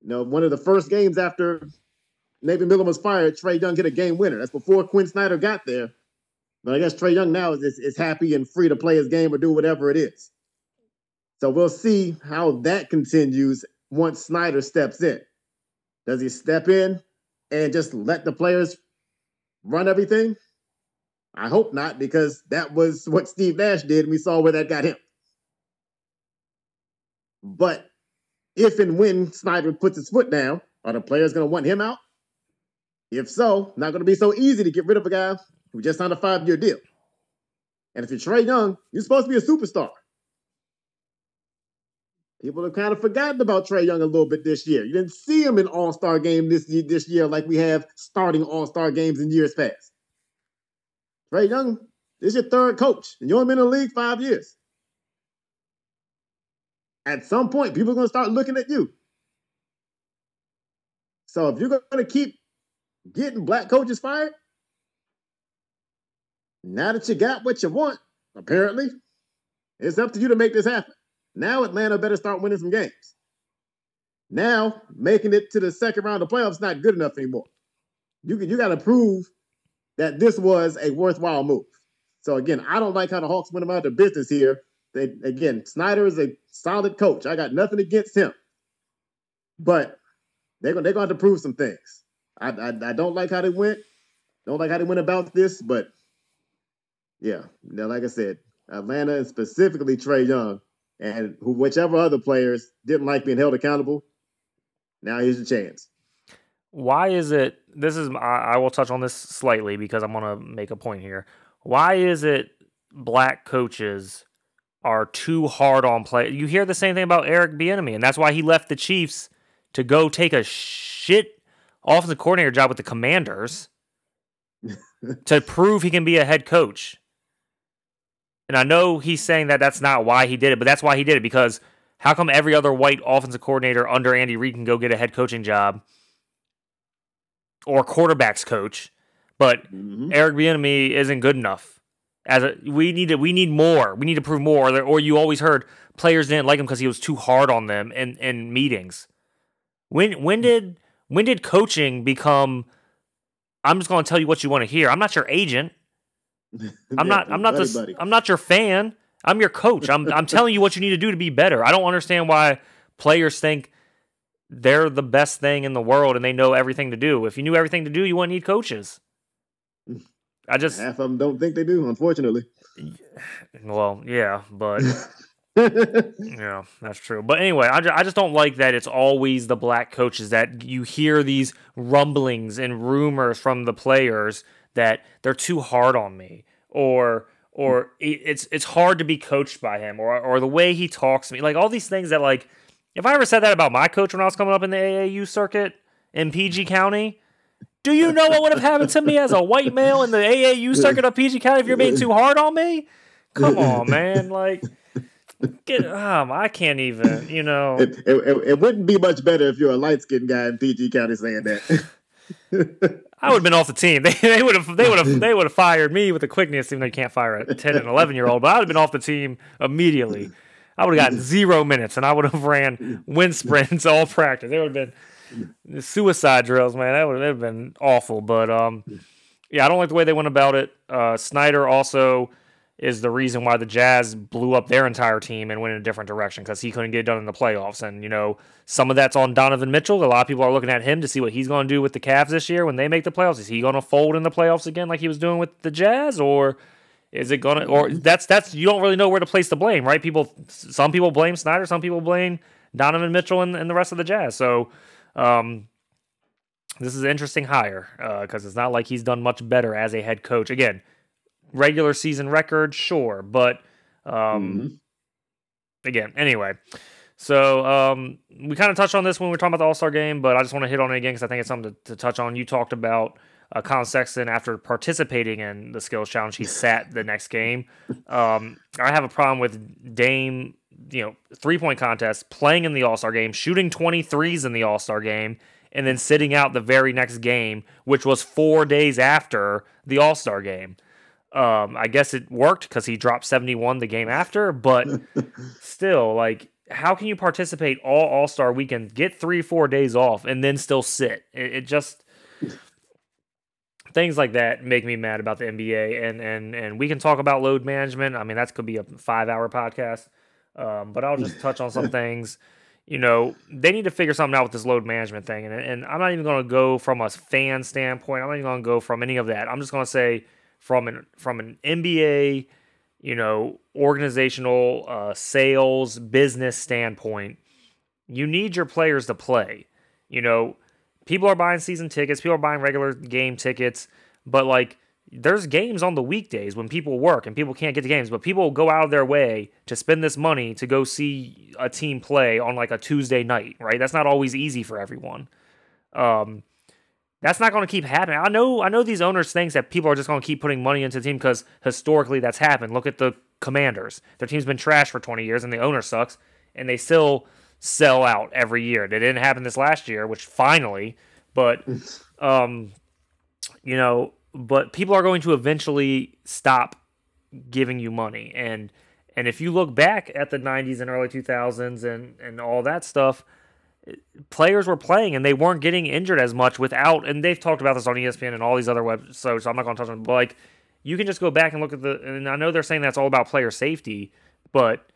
You know, one of the first games after Nate McMillan was fired, Trae Young hit a game winner. That's before Quin Snyder got there. But I guess Trae Young now is, is happy and free to play his game or do whatever it is. So we'll see how that continues once Snyder steps in. Does he step in and just let the players run everything? I hope not, because that was what Steve Nash did, and we saw where that got him. But if and when Snyder puts his foot down, are the players going to want him out? If so, not going to be so easy to get rid of a guy who just signed a five year deal. And if you're Trae Young, you're supposed to be a superstar. People have kind of forgotten about Trae Young a little bit this year. You didn't see him in All Star game this year, this year like we have starting All Star games in years past. Trae Young is your third coach, and you only been in the league five years at some point, people are going to start looking at you. So if you're going to keep getting black coaches fired, now that you got what you want, apparently, it's up to you to make this happen. Now Atlanta better start winning some games. Now making it to the second round of playoffs not good enough anymore. You you got to prove that this was a worthwhile move. So again, I don't like how the Hawks went about their business here. They again, Snyder is a solid coach. I got nothing against him, but they're gonna they're gonna have to prove some things. I, I I don't like how they went. Don't like how they went about this, but yeah, now like I said, Atlanta and specifically Trae Young and who, whichever other players didn't like being held accountable. Now here's your chance. Why is it? This is I, I will touch on this slightly because I'm gonna make a point here. Why is it black coaches are too hard on play? You hear the same thing about Eric Bieniemy, and that's why he left the Chiefs to go take a shit offensive coordinator job with the Commanders to prove he can be a head coach. And I know he's saying that that's not why he did it, but that's why he did it because how come every other white offensive coordinator under Andy Reid can go get a head coaching job or quarterbacks coach, but Mm-hmm. Eric Bieniemy isn't good enough. As a, we need to, we need more. We need to prove more. Or, or you always heard players didn't like him because he was too hard on them in, in meetings. When when did when did coaching become? I'm just going to tell you what you want to hear. I'm not your agent. I'm not. I'm not buddy, this. buddy. I'm not your fan. I'm your coach. I'm. I'm telling you what you need to do to be better. I don't understand why players think they're the best thing in the world and they know everything to do. If you knew everything to do, you wouldn't need coaches. I just. Half of them don't think they do, unfortunately. Well, yeah, but yeah, that's true. But anyway, I, ju- I just don't like that it's always the black coaches that you hear these rumblings and rumors from the players that they're too hard on me or or it's it's hard to be coached by him or or the way he talks to me. Like all these things that like if I ever said that about my coach when I was coming up in the AAU circuit in PG County, do you know what would have happened to me as a white male in the AAU circuit of PG County if you're being too hard on me? Come on, man. Like, get um, I can't even. You know, it, it, it- it wouldn't be much better if you're a light skinned guy in PG County saying that. I would have been off the team. They they would have they would have they would have fired me with the quickness, even though you can't fire a ten and eleven year old. But I would have been off the team immediately. I would have gotten zero minutes, and I would have ran wind sprints all practice. It would have been suicide drills, man. That would have been awful. But um, yeah, I don't like the way they went about it. Uh, Snyder also is the reason why the Jazz blew up their entire team and went in a different direction because he couldn't get it done in the playoffs. And, you know, some of that's on Donovan Mitchell. A lot of people are looking at him to see what he's going to do with the Cavs this year when they make the playoffs. Is he going to fold in the playoffs again like he was doing with the Jazz? Or is it going to, or that's, that's, you don't really know where to place the blame, right? People, some people blame Snyder, some people blame Donovan Mitchell and, and the rest of the Jazz. So, um, this is an interesting hire because it's not like he's done much better as a head coach. Again, regular season record, sure, but um, again, anyway. So um, we kind of touched on this when we were talking about the All Star game, but I just want to hit on it again because I think it's something to, to touch on. You talked about uh, Collin Sexton after participating in the skills challenge, he sat the next game. Um, I have a problem with Dame, you know, three point contest, playing in the All Star game, shooting 23s in the All Star game, and then sitting out the very next game, which was four days after the All Star game. Um, I guess it worked because he dropped 71 the game after, but still, like, how can you participate all All Star weekend, get three, four days off, and then still sit? It, it just things like that make me mad about the NBA. And and and we can talk about load management. I mean, that could be a five hour podcast. Um, but I'll just touch on some things. You know, they need to figure something out with this load management thing. And, and I'm not even going to go from a fan standpoint. I'm not even going to go from any of that. I'm just going to say from an from an NBA, you know, organizational, uh, sales, business standpoint, you need your players to play. You know, people are buying season tickets, people are buying regular game tickets, but like there's games on the weekdays when people work and people can't get to games, but people go out of their way to spend this money to go see a team play on like a Tuesday night, right? That's not always easy for everyone. Um, that's not going to keep happening. I know, I know these owners think that people are just going to keep putting money into the team because historically that's happened. Look at the Commanders; their team's been trash for 20 years, and the owner sucks, and they still sell out every year. That didn't happen this last year, which finally, but um, you know, but people are going to eventually stop giving you money, and and if you look back at the 90s and early 2000s and and all that stuff players were playing and they weren't getting injured as much without and they've talked about this on ESPN and all these other websites so I'm not going to touch on it but like you can just go back and look at the. And I know they're saying that's all about player safety, but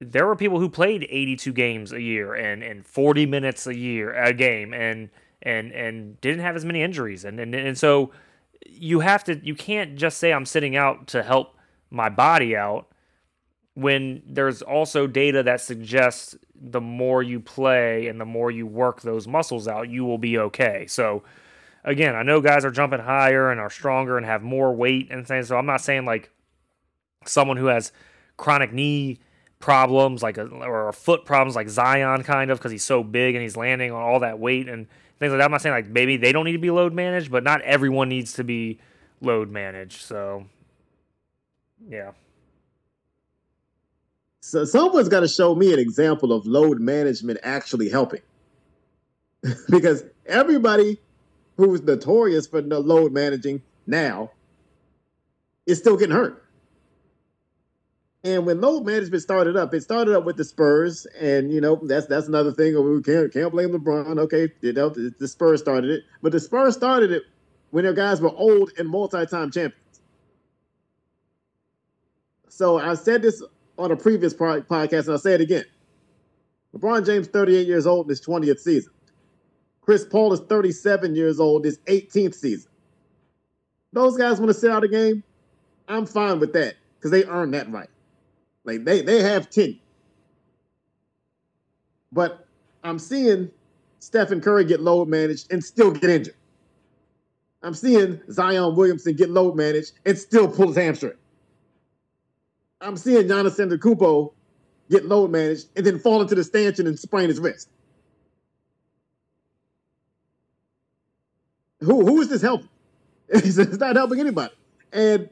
there were people who played 82 games a year and and 40 minutes a year a game and and and didn't have as many injuries and and, and so you have to you can't just say I'm sitting out to help my body out when there's also data that suggests the more you play and the more you work those muscles out you will be okay so again I know guys are jumping higher and are stronger and have more weight and things so I'm not saying like someone who has chronic knee problems like a, or foot problems like Zion kind of because he's so big and he's landing on all that weight and things like that. I'm not saying like maybe they don't need to be load managed, but not everyone needs to be load managed. So yeah. So someone's got to show me an example of load management actually helping. because everybody who's notorious for the load managing now is still getting hurt. And when load management started up, it started up with the Spurs, and you know that's that's another thing. Oh, we can't can't blame LeBron. Okay, you know the Spurs started it, but the Spurs started it when their guys were old and multi-time champions. So I've said this on a previous podcast, and I'll say it again. LeBron James, 38 years old in his 20th season. Chris Paul is 37 years old, his 18th season. Those guys want to sit out a game. I'm fine with that because they earned that right. Like they they have 10. But I'm seeing Stephen Curry get load managed and still get injured. I'm seeing Zion Williamson get load managed and still pull his hamstring. I'm seeing Giannis Antetokounmpo get load managed and then fall into the stanchion and sprain his wrist. Who who is this helping? it's not helping anybody. And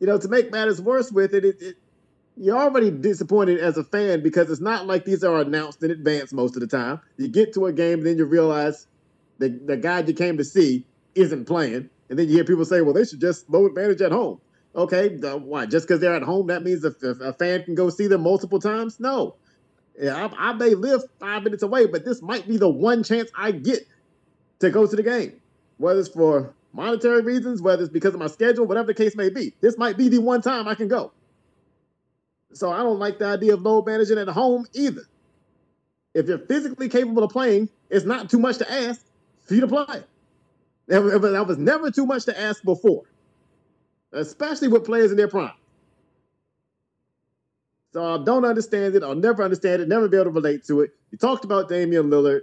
you know, to make matters worse with it, it, it you're already disappointed as a fan because it's not like these are announced in advance most of the time. You get to a game, and then you realize the, the guy you came to see isn't playing. And then you hear people say, well, they should just load manage at home. Okay, the, why? Just because they're at home, that means a, a, fan can go see them multiple times? No. Yeah, I, I may live five minutes away, but this might be the one chance I get to go to the game, whether it's for monetary reasons, whether it's because of my schedule, whatever the case may be. This might be the one time I can go. So I don't like the idea of load managing at home either. If you're physically capable of playing, it's not too much to ask for you to play. That was never too much to ask before, especially with players in their prime. So I don't understand it. I'll never understand it, never be able to relate to it. You talked about Damian Lillard.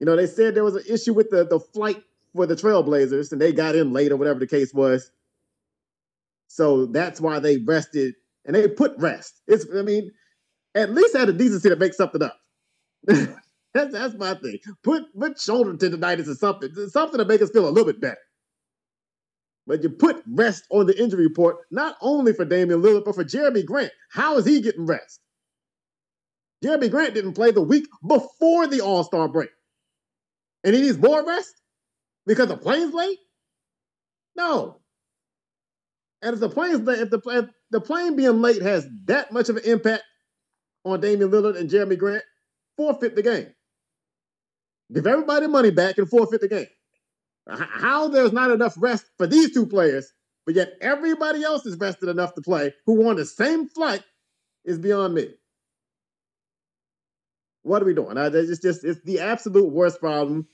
You know, they said there was an issue with the, the flight for the Trailblazers and they got in late or whatever the case was. So that's why they rested and they put rest. It's I mean, at least had the decency to make something up. that's that's my thing. Put put shoulder tendonitis or something, something to make us feel a little bit better. But you put rest on the injury report, not only for Damian Lillard, but for Jerami Grant. How is he getting rest? Jerami Grant didn't play the week before the All Star break. And he needs more rest because the plane's late? No. And if the plane's late, if the, if the plane being late has that much of an impact on Damian Lillard and Jerami Grant, forfeit the game. Give everybody money back and forfeit the game. How there's not enough rest for these two players, but yet everybody else is rested enough to play who on the same flight is beyond me. What are we doing? Uh, it's just it's the absolute worst problem.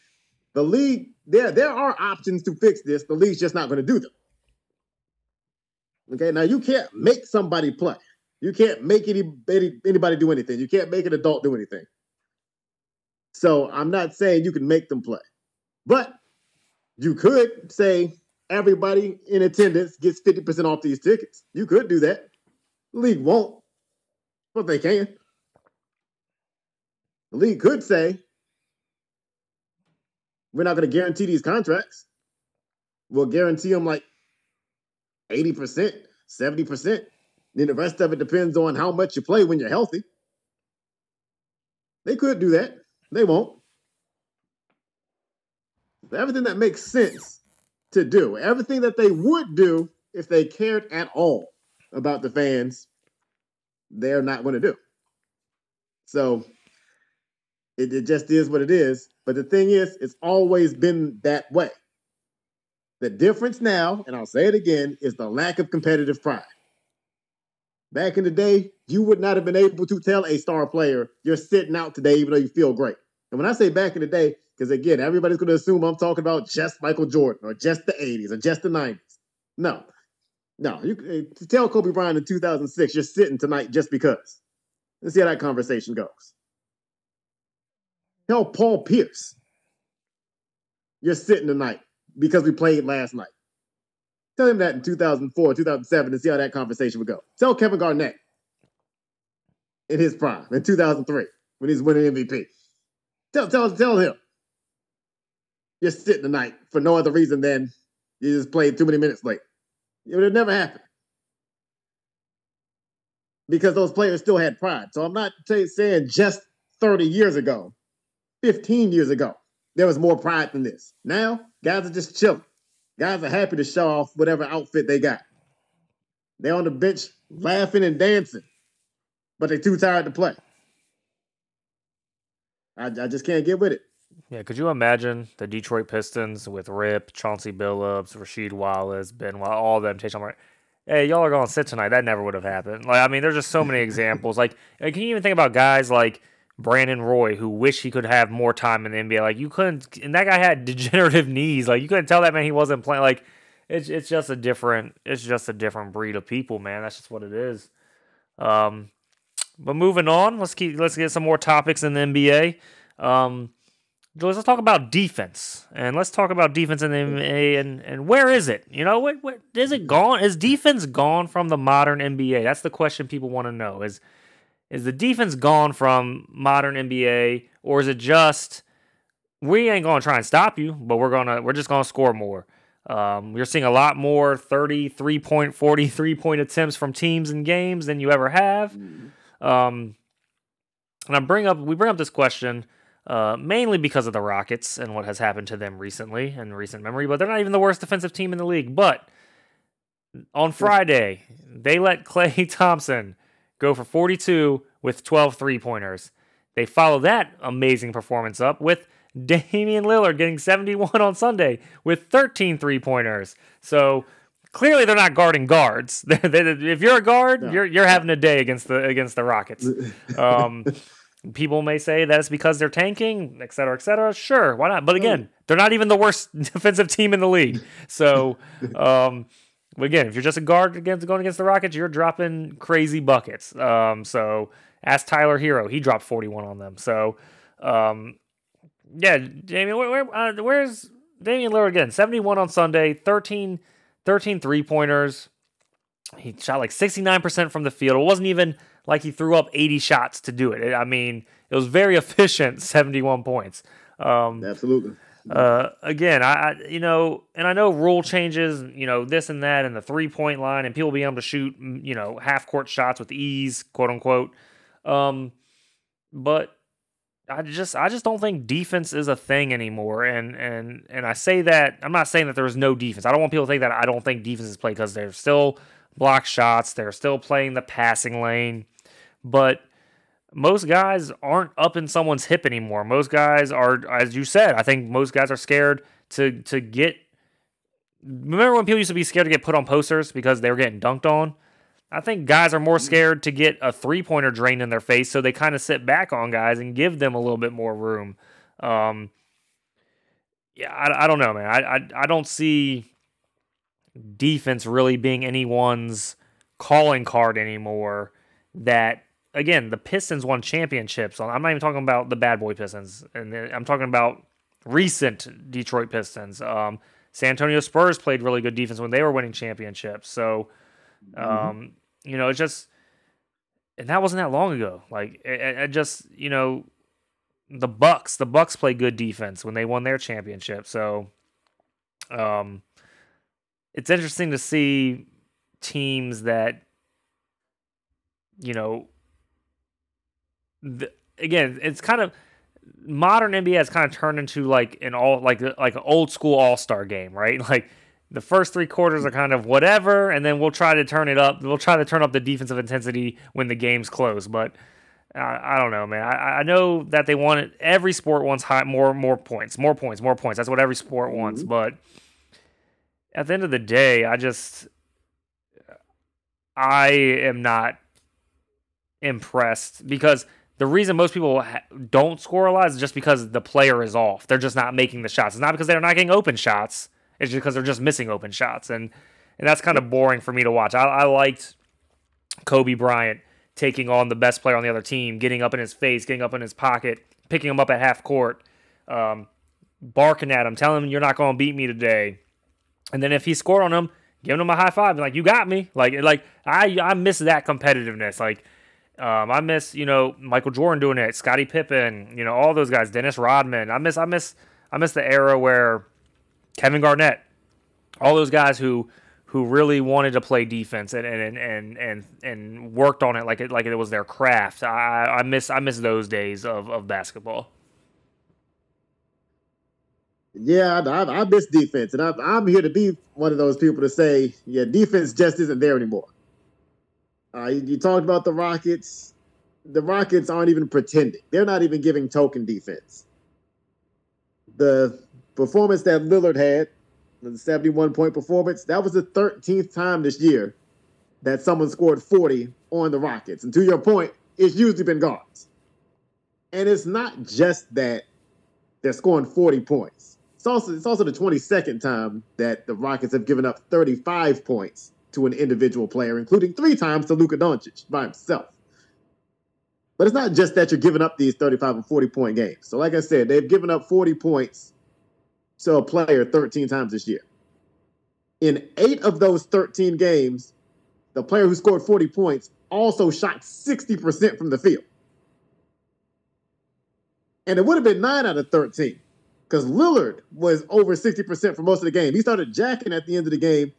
The league, there, there are options to fix this. The league's just not going to do them. Okay, now you can't make somebody play. You can't make anybody anybody do anything. You can't make an adult do anything. So I'm not saying you can make them play, but you could say everybody in attendance gets 50% off these tickets. You could do that. The league won't, but they can. The league could say, we're not going to guarantee these contracts. We'll guarantee them like 80%, 70%. Then the rest of it depends on how much you play when you're healthy. They could do that. They won't. Everything that makes sense to do, everything that they would do if they cared at all about the fans, they're not going to do. So it, it just is what it is. But the thing is, it's always been that way. The difference now, and I'll say it again, is the lack of competitive pride. Back in the day, you would not have been able to tell a star player you're sitting out today, even though you feel great. And when I say back in the day, because again, everybody's going to assume I'm talking about just Michael Jordan or just the 80s or just the 90s. No, no. You eh, to tell Kobe Bryant in 2006 you're sitting tonight just because. Let's see how that conversation goes. Tell Paul Pierce you're sitting tonight because we played last night. Tell him that in 2004, 2007 and see how that conversation would go. Tell Kevin Garnett in his prime in 2003 when he's winning MVP. Tell, tell, tell him you're sitting tonight for no other reason than you just played too many minutes late. It would have never happened because those players still had pride. So I'm not t- saying just 30 years ago, 15 years ago, there was more pride than this. Now, guys are just chilling. Guys are happy to show off whatever outfit they got. They're on the bench laughing and dancing, but they're too tired to play. I, I just can't get with it. Yeah, could you imagine the Detroit Pistons with Rip, Chauncey Billups, Rasheed Wallace, Ben, Wallace, all of them? Tayshaun Hey, y'all are going to sit tonight. That never would have happened. Like, I mean, there's just so many examples. Like, can you even think about guys like Brandon Roy who wish he could have more time in the NBA? Like, you couldn't, and that guy had degenerative knees. Like, you couldn't tell that man he wasn't playing. Like, it's it's just a different, it's just a different breed of people, man. That's just what it is. Um, but moving on, let's keep let's get some more topics in the NBA. Um, let's talk about defense, and let's talk about defense in the NBA, and, and where is it? You know, what, what is it gone? Is defense gone from the modern NBA? That's the question people want to know. Is is the defense gone from modern NBA, or is it just we ain't gonna try and stop you, but we're gonna we're just gonna score more? Um, we're seeing a lot more 33 point, 43 point attempts from teams and games than you ever have. Mm-hmm. Um, and I bring up we bring up this question uh, mainly because of the Rockets and what has happened to them recently in recent memory. But they're not even the worst defensive team in the league. But on Friday, they let Klay Thompson go for 42 with 12 three pointers. They follow that amazing performance up with Damian Lillard getting 71 on Sunday with 13 three pointers. So clearly they're not guarding guards. if you're a guard, no. you're you're having a day against the against the Rockets. Um, People may say that's because they're tanking, et cetera, et cetera. Sure, why not? But again, they're not even the worst defensive team in the league. So, um, again, if you're just a guard against going against the Rockets, you're dropping crazy buckets. Um, so ask Tyler Herro; he dropped 41 on them. So, um, yeah, Damian, where, where uh, where's Damian Lillard again? 71 on Sunday, 13, 13 three pointers. He shot like 69% from the field. It wasn't even like he threw up 80 shots to do it. I mean, it was very efficient, 71 points. Um, Absolutely. Uh, again, I, I, you know, and I know rule changes, you know, this and that, and the three point line, and people being able to shoot, you know, half court shots with ease, quote unquote. Um, but I just, I just don't think defense is a thing anymore. And and and I say that I'm not saying that there's no defense. I don't want people to think that I don't think defense is played because they're still block shots, they're still playing the passing lane but most guys aren't up in someone's hip anymore. Most guys are, as you said, I think most guys are scared to to get. Remember when people used to be scared to get put on posters because they were getting dunked on? I think guys are more scared to get a three pointer drained in their face, so they kind of sit back on guys and give them a little bit more room. Um, yeah, I, I don't know, man. I, I I don't see defense really being anyone's calling card anymore. That again, the Pistons won championships. I'm not even talking about the bad boy Pistons, and I'm talking about recent Detroit Pistons. Um, San Antonio Spurs played really good defense when they were winning championships. So, um, mm-hmm. You know, it's just, and that wasn't that long ago. Like, it, it, just, you know, the Bucks, the Bucks play good defense when they won their championship. So, um, it's interesting to see teams that, you know, the, again, it's kind of modern NBA has kind of turned into like an all like like an old school All Star game, right? Like the first three quarters are kind of whatever, and then we'll try to turn it up. We'll try to turn up the defensive intensity when the game's close, but. I, I don't know, man. I, I know that they want it. Every sport wants high, more more points, more points, more points. That's what every sport wants. Mm-hmm. But at the end of the day, I just I am not impressed because the reason most people ha- don't score a lot is just because the player is off. They're just not making the shots. It's not because they're not getting open shots. It's just because they're just missing open shots, and and that's kind of boring for me to watch. I, I liked Kobe Bryant taking on the best player on the other team, getting up in his face, getting up in his pocket, picking him up at half court, um, barking at him, telling him you're not going to beat me today. And then if he scored on him, giving him a high five, like you got me. Like like I I miss that competitiveness. Like um, I miss you know Michael Jordan doing it, Scottie Pippen, you know all those guys, Dennis Rodman. I miss I miss I miss the era where Kevin Garnett, all those guys who who really wanted to play defense and and and and, and worked on it like it like it was their craft. I, I miss I miss those days of, of basketball. Yeah, I, I miss defense, and I, I'm here to be one of those people to say, yeah, defense just isn't there anymore. Uh, you, you talked about the Rockets. The Rockets aren't even pretending; they're not even giving token defense. The performance that Lillard had, the 71 point performance, that was the 13th time this year that someone scored 40 on the Rockets. And to your point, it's usually been guards. And it's not just that they're scoring 40 points. It's also it's also the 22nd time that the Rockets have given up 35 points to an individual player, including three times to Luka Doncic by himself. But it's not just that you're giving up these 35 and 40 point games. So, like I said, they've given up 40 points to a player 13 times this year. In eight of those 13 games, the player who scored 40 points also shot 60% from the field. And it would have been nine out of 13 because Lillard was over 60% for most of the game. He started jacking at the end of the game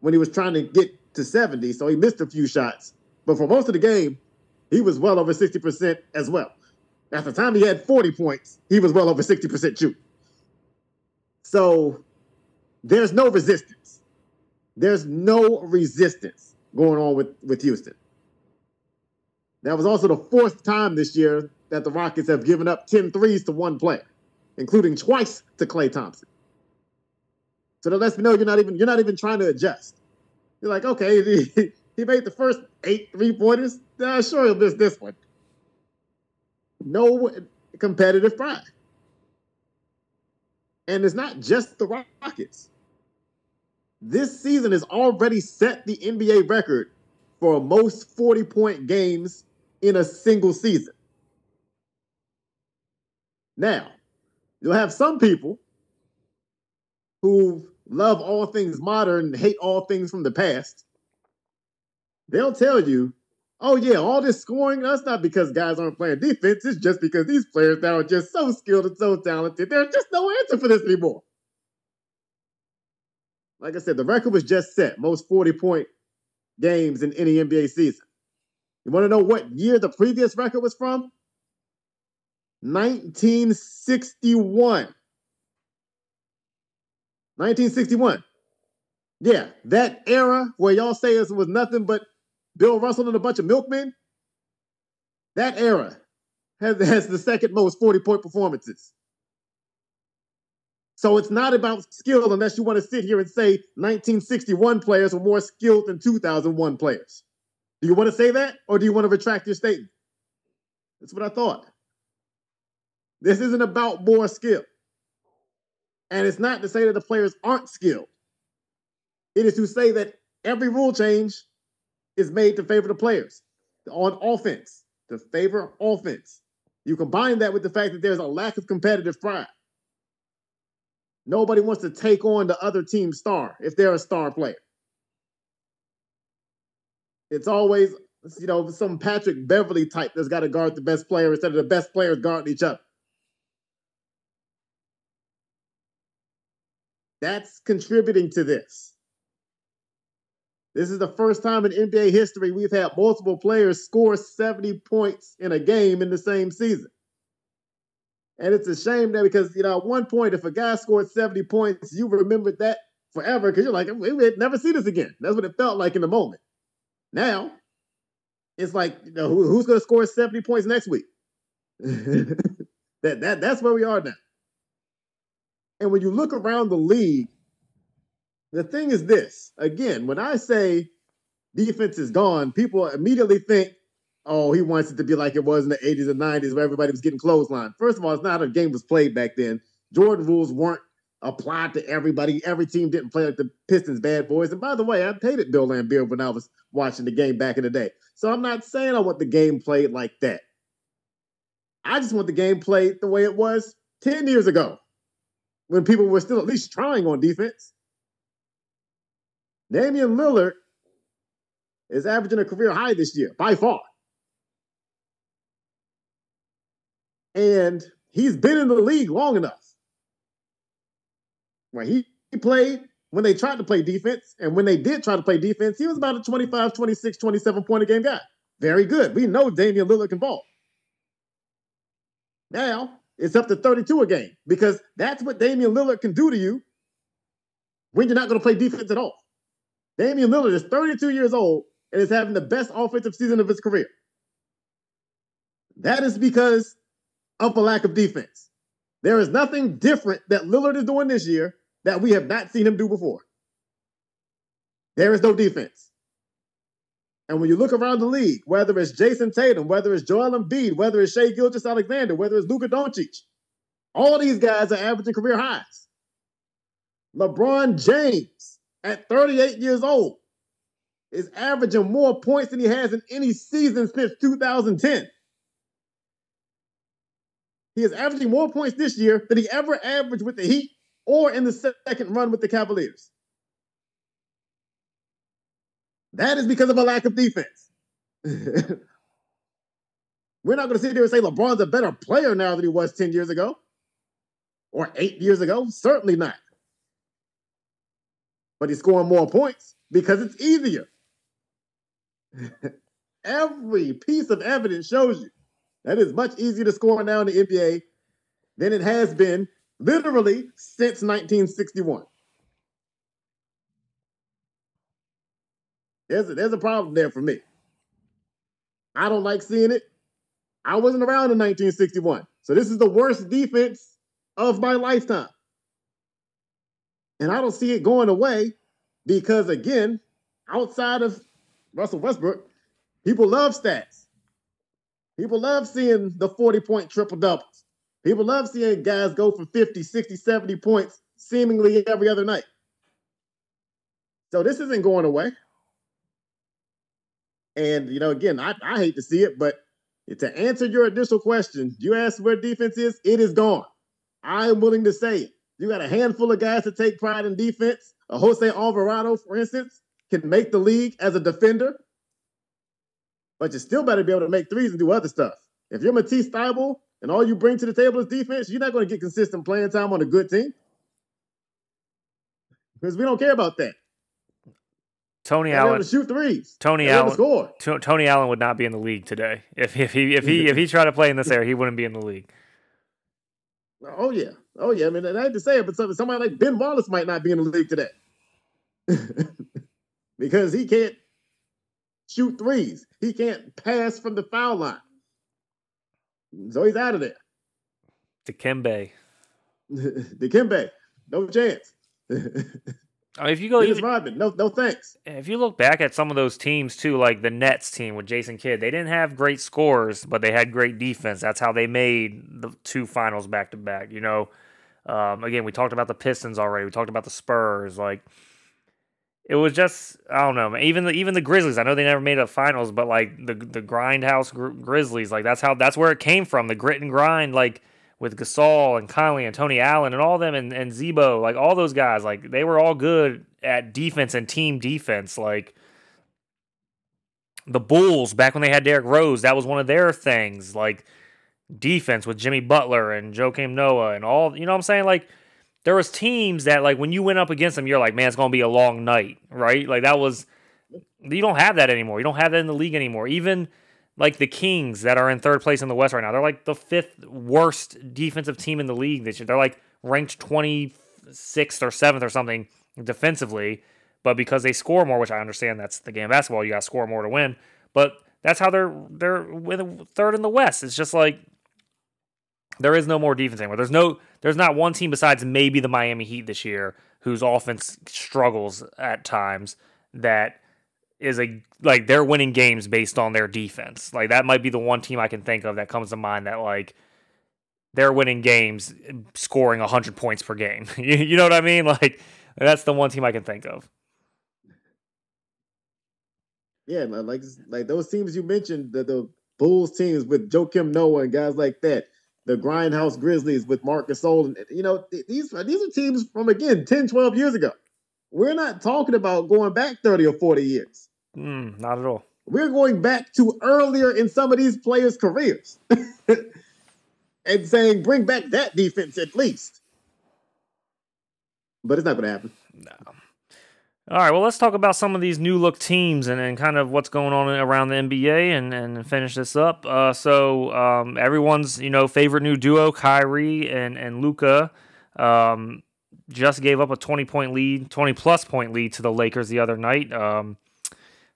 when he was trying to get to 70, so he missed a few shots. But for most of the game, he was well over 60% as well. At the time he had 40 points, he was well over 60% shooting. So there's no resistance. There's no resistance going on with, with Houston. That was also the fourth time this year that the Rockets have given up 10 threes to one player including twice to Klay Thompson. So that lets me know you're not even you're not even trying to adjust. You're like, okay, he, he made the first eight three pointers. Uh, sure, he'll miss this one. No competitive pride. And it's not just the Rockets. This season has already set the NBA record for most 40 point games in a single season. Now, You'll have some people who love all things modern, hate all things from the past. They'll tell you, oh, yeah, all this scoring, that's not because guys aren't playing defense. It's just because these players now are just so skilled and so talented. There's just no answer for this anymore. Like I said, the record was just set most 40 point games in any NBA season. You want to know what year the previous record was from? 1961. 1961. Yeah, that era where y'all say it was nothing but Bill Russell and a bunch of milkmen. That era has, has the second most 40 point performances. So it's not about skill unless you want to sit here and say 1961 players were more skilled than 2001 players. Do you want to say that or do you want to retract your statement? That's what I thought. This isn't about more skill. And it's not to say that the players aren't skilled. It is to say that every rule change is made to favor the players on offense, to favor offense. You combine that with the fact that there's a lack of competitive pride. Nobody wants to take on the other team's star if they're a star player. It's always, you know, some Patrick Beverley type that's got to guard the best player instead of the best players guarding each other. That's contributing to this. This is the first time in NBA history we've had multiple players score 70 points in a game in the same season. And it's a shame that because, you know, at one point, if a guy scored 70 points, you remembered that forever because you're like, we would never see this again. That's what it felt like in the moment. Now, it's like, you know, who, who's going to score 70 points next week? that, that, that's where we are now. And when you look around the league, the thing is this again, when I say defense is gone, people immediately think, oh, he wants it to be like it was in the 80s and 90s where everybody was getting clothesline. First of all, it's not how the game was played back then. Jordan rules weren't applied to everybody. Every team didn't play like the Pistons bad boys. And by the way, I hated Bill Laimbeer when I was watching the game back in the day. So I'm not saying I want the game played like that. I just want the game played the way it was 10 years ago when people were still at least trying on defense. Damian Lillard is averaging a career high this year by far. And he's been in the league long enough. Right? He, he played when they tried to play defense. And when they did try to play defense, he was about a 25, 26, 27 point a game guy. Very good. We know Damian Lillard can ball. Now it's up to 32 a game because that's what Damian Lillard can do to you when you're not going to play defense at all. Damian Lillard is 32 years old and is having the best offensive season of his career. That is because of a lack of defense. There is nothing different that Lillard is doing this year that we have not seen him do before. There is no defense. And when you look around the league, whether it's Jayson Tatum, whether it's Joel Embiid, whether it's Shai Gilgeous-Alexander, whether it's Luka Doncic, all these guys are averaging career highs. LeBron James, at 38 years old, is averaging more points than he has in any season since 2010. He is averaging more points this year than he ever averaged with the Heat or in the second run with the Cavaliers. That is because of a lack of defense. We're not going to sit there and say LeBron's a better player now than he was 10 years ago or eight years ago. Certainly not. But he's scoring more points because it's easier. Every piece of evidence shows you that is much easier to score now in the NBA than it has been literally since 1961. There's a, there's a problem there for me. I don't like seeing it. I wasn't around in 1961. So this is the worst defense of my lifetime. And I don't see it going away because, again, outside of Russell Westbrook, people love stats. People love seeing the 40 point triple doubles. People love seeing guys go for 50, 60, 70 points seemingly every other night. So this isn't going away. And, you know, again, I, I hate to see it, but to answer your initial question, you asked where defense is, it is gone. I am willing to say it. You got a handful of guys to take pride in defense. A Jose Alvarado, for instance, can make the league as a defender, but you still better be able to make threes and do other stuff. If you're Matisse Thybulle and all you bring to the table is defense, you're not going to get consistent playing time on a good team because we don't care about that. Tony They Allen. to shoot threes. Tony They Allen. score. T- Tony Allen would not be in the league today if if he if he if he tried to play in this area, he wouldn't be in the league. Oh yeah, oh yeah. I mean, I hate to say it, but somebody like Ben Wallace might not be in the league today because he can't shoot threes. He can't pass from the foul line, so he's out of there. Dikembe. Dikembe, no chance. I oh, if you go even, Rodman, no, no thanks. if you look back at some of those teams too, like the Nets team with Jason Kidd, they didn't have great scores, but they had great defense. That's how they made the two finals back to back. You know, um, again, we talked about the Pistons already. We talked about the Spurs. Like, it was just I don't know. Even the even the Grizzlies. I know they never made a finals, but like the the grindhouse gr- Grizzlies, like that's how that's where it came from. The grit and grind, like with Gasol and Conley and Tony Allen and all them and, and Z-Bo, like all those guys, like they were all good at defense and team defense. Like the Bulls back when they had Derrick Rose, that was one of their things. Like defense with Jimmy Butler and Joakim Noah and all. You know what I'm saying? Like there was teams that like when you went up against them, you're like, man, it's gonna be a long night, right? Like that was. You don't have that anymore. You don't have that in the league anymore. Even like the Kings that are in third place in the West right now. They're like the fifth worst defensive team in the league this year. They're like ranked 26th or 7th or something defensively, but because they score more, which I understand that's the game of basketball, you got to score more to win. But that's how they're they're with third in the West. It's just like there is no more defense anymore. There's no there's not one team besides maybe the Miami Heat this year whose offense struggles at times that is a like they're winning games based on their defense. Like that might be the one team I can think of that comes to mind that like they're winning games scoring 100 points per game. you, you know what I mean? Like that's the one team I can think of. Yeah, like like those teams you mentioned, the, the Bulls teams with Joakim Noah and guys like that, the Grindhouse Grizzlies with Marc Gasol, you know these these are teams from again 10, 12 years ago. We're not talking about going back 30 or 40 years. Mm, not at all. We're going back to earlier in some of these players' careers and saying, bring back that defense at least. But it's not going to happen. No. All right, well, let's talk about some of these new look teams and, and kind of what's going on around the NBA and, and finish this up. Uh, so, um, everyone's you know favorite new duo, Kyrie and and Luka, um, just gave up a twenty point lead, twenty plus point lead to the Lakers the other night. Um,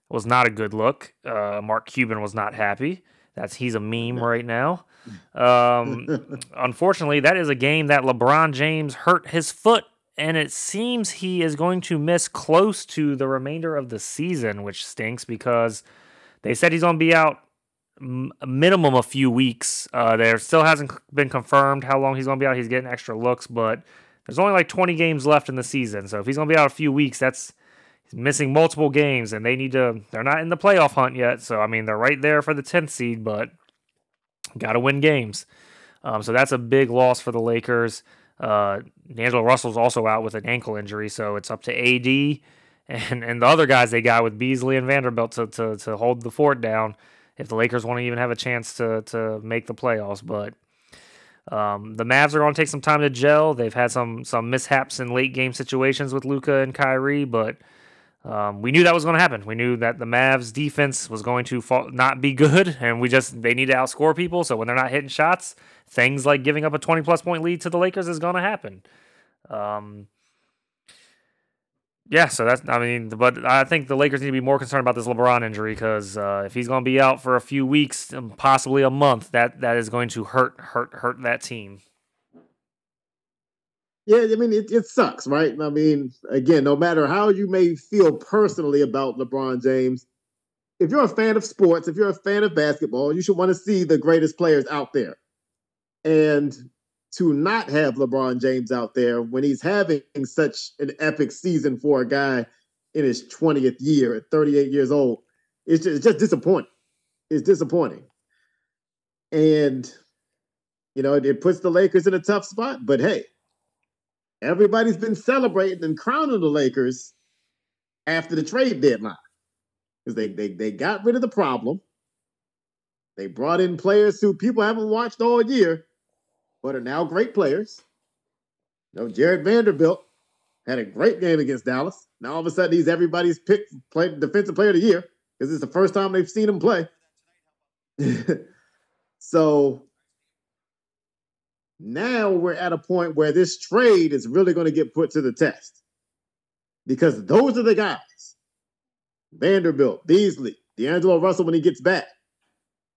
was not a good look. Uh, Mark Cuban was not happy. That's he's a meme right now. Um, unfortunately, that is a game that LeBron James hurt his foot and it seems he is going to miss close to the remainder of the season, which stinks because they said he's going to be out m- minimum a few weeks. Uh, there still hasn't been confirmed how long he's going to be out. He's getting extra looks, but there's only like 20 games left in the season. So if he's going to be out a few weeks, that's he's missing multiple games, and they need to. They're not in the playoff hunt yet, so I mean they're right there for the 10th seed, but got to win games. Um, so that's a big loss for the Lakers. Uh, D'Angelo Russell's also out with an ankle injury, so it's up to AD and and the other guys they got with Beasley and Vanderbilt to to, to hold the fort down if the Lakers want to even have a chance to to make the playoffs. But um, the Mavs are going to take some time to gel. They've had some some mishaps in late game situations with Luka and Kyrie, but um, we knew that was going to happen. We knew that the Mavs defense was going to fall, not be good, and we just they need to outscore people. So when they're not hitting shots, things like giving up a 20 plus point lead to the Lakers is going to happen. Um, yeah, so that's, I mean, but I think the Lakers need to be more concerned about this LeBron injury because uh, if he's going to be out for a few weeks, um, possibly a month, that that is going to hurt, hurt, hurt that team. Yeah, I mean, it, it sucks, right? I mean, again, no matter how you may feel personally about LeBron James, if you're a fan of sports, if you're a fan of basketball, you should want to see the greatest players out there. And to not have LeBron James out there when he's having such an epic season for a guy in his 20th year at 38 years old, it's just, it's just disappointing. It's disappointing. And, you know, it, it puts the Lakers in a tough spot. But hey, everybody's been celebrating and crowning the Lakers after the trade deadline because they, they, they got rid of the problem. They brought in players who people haven't watched all year but are now great players. You know, Jarred Vanderbilt had a great game against Dallas. Now all of a sudden he's everybody's pick play, defensive player of the year because it's the first time they've seen him play. so now we're at a point where this trade is really going to get put to the test because those are the guys Vanderbilt, Beasley, D'Angelo Russell when he gets back,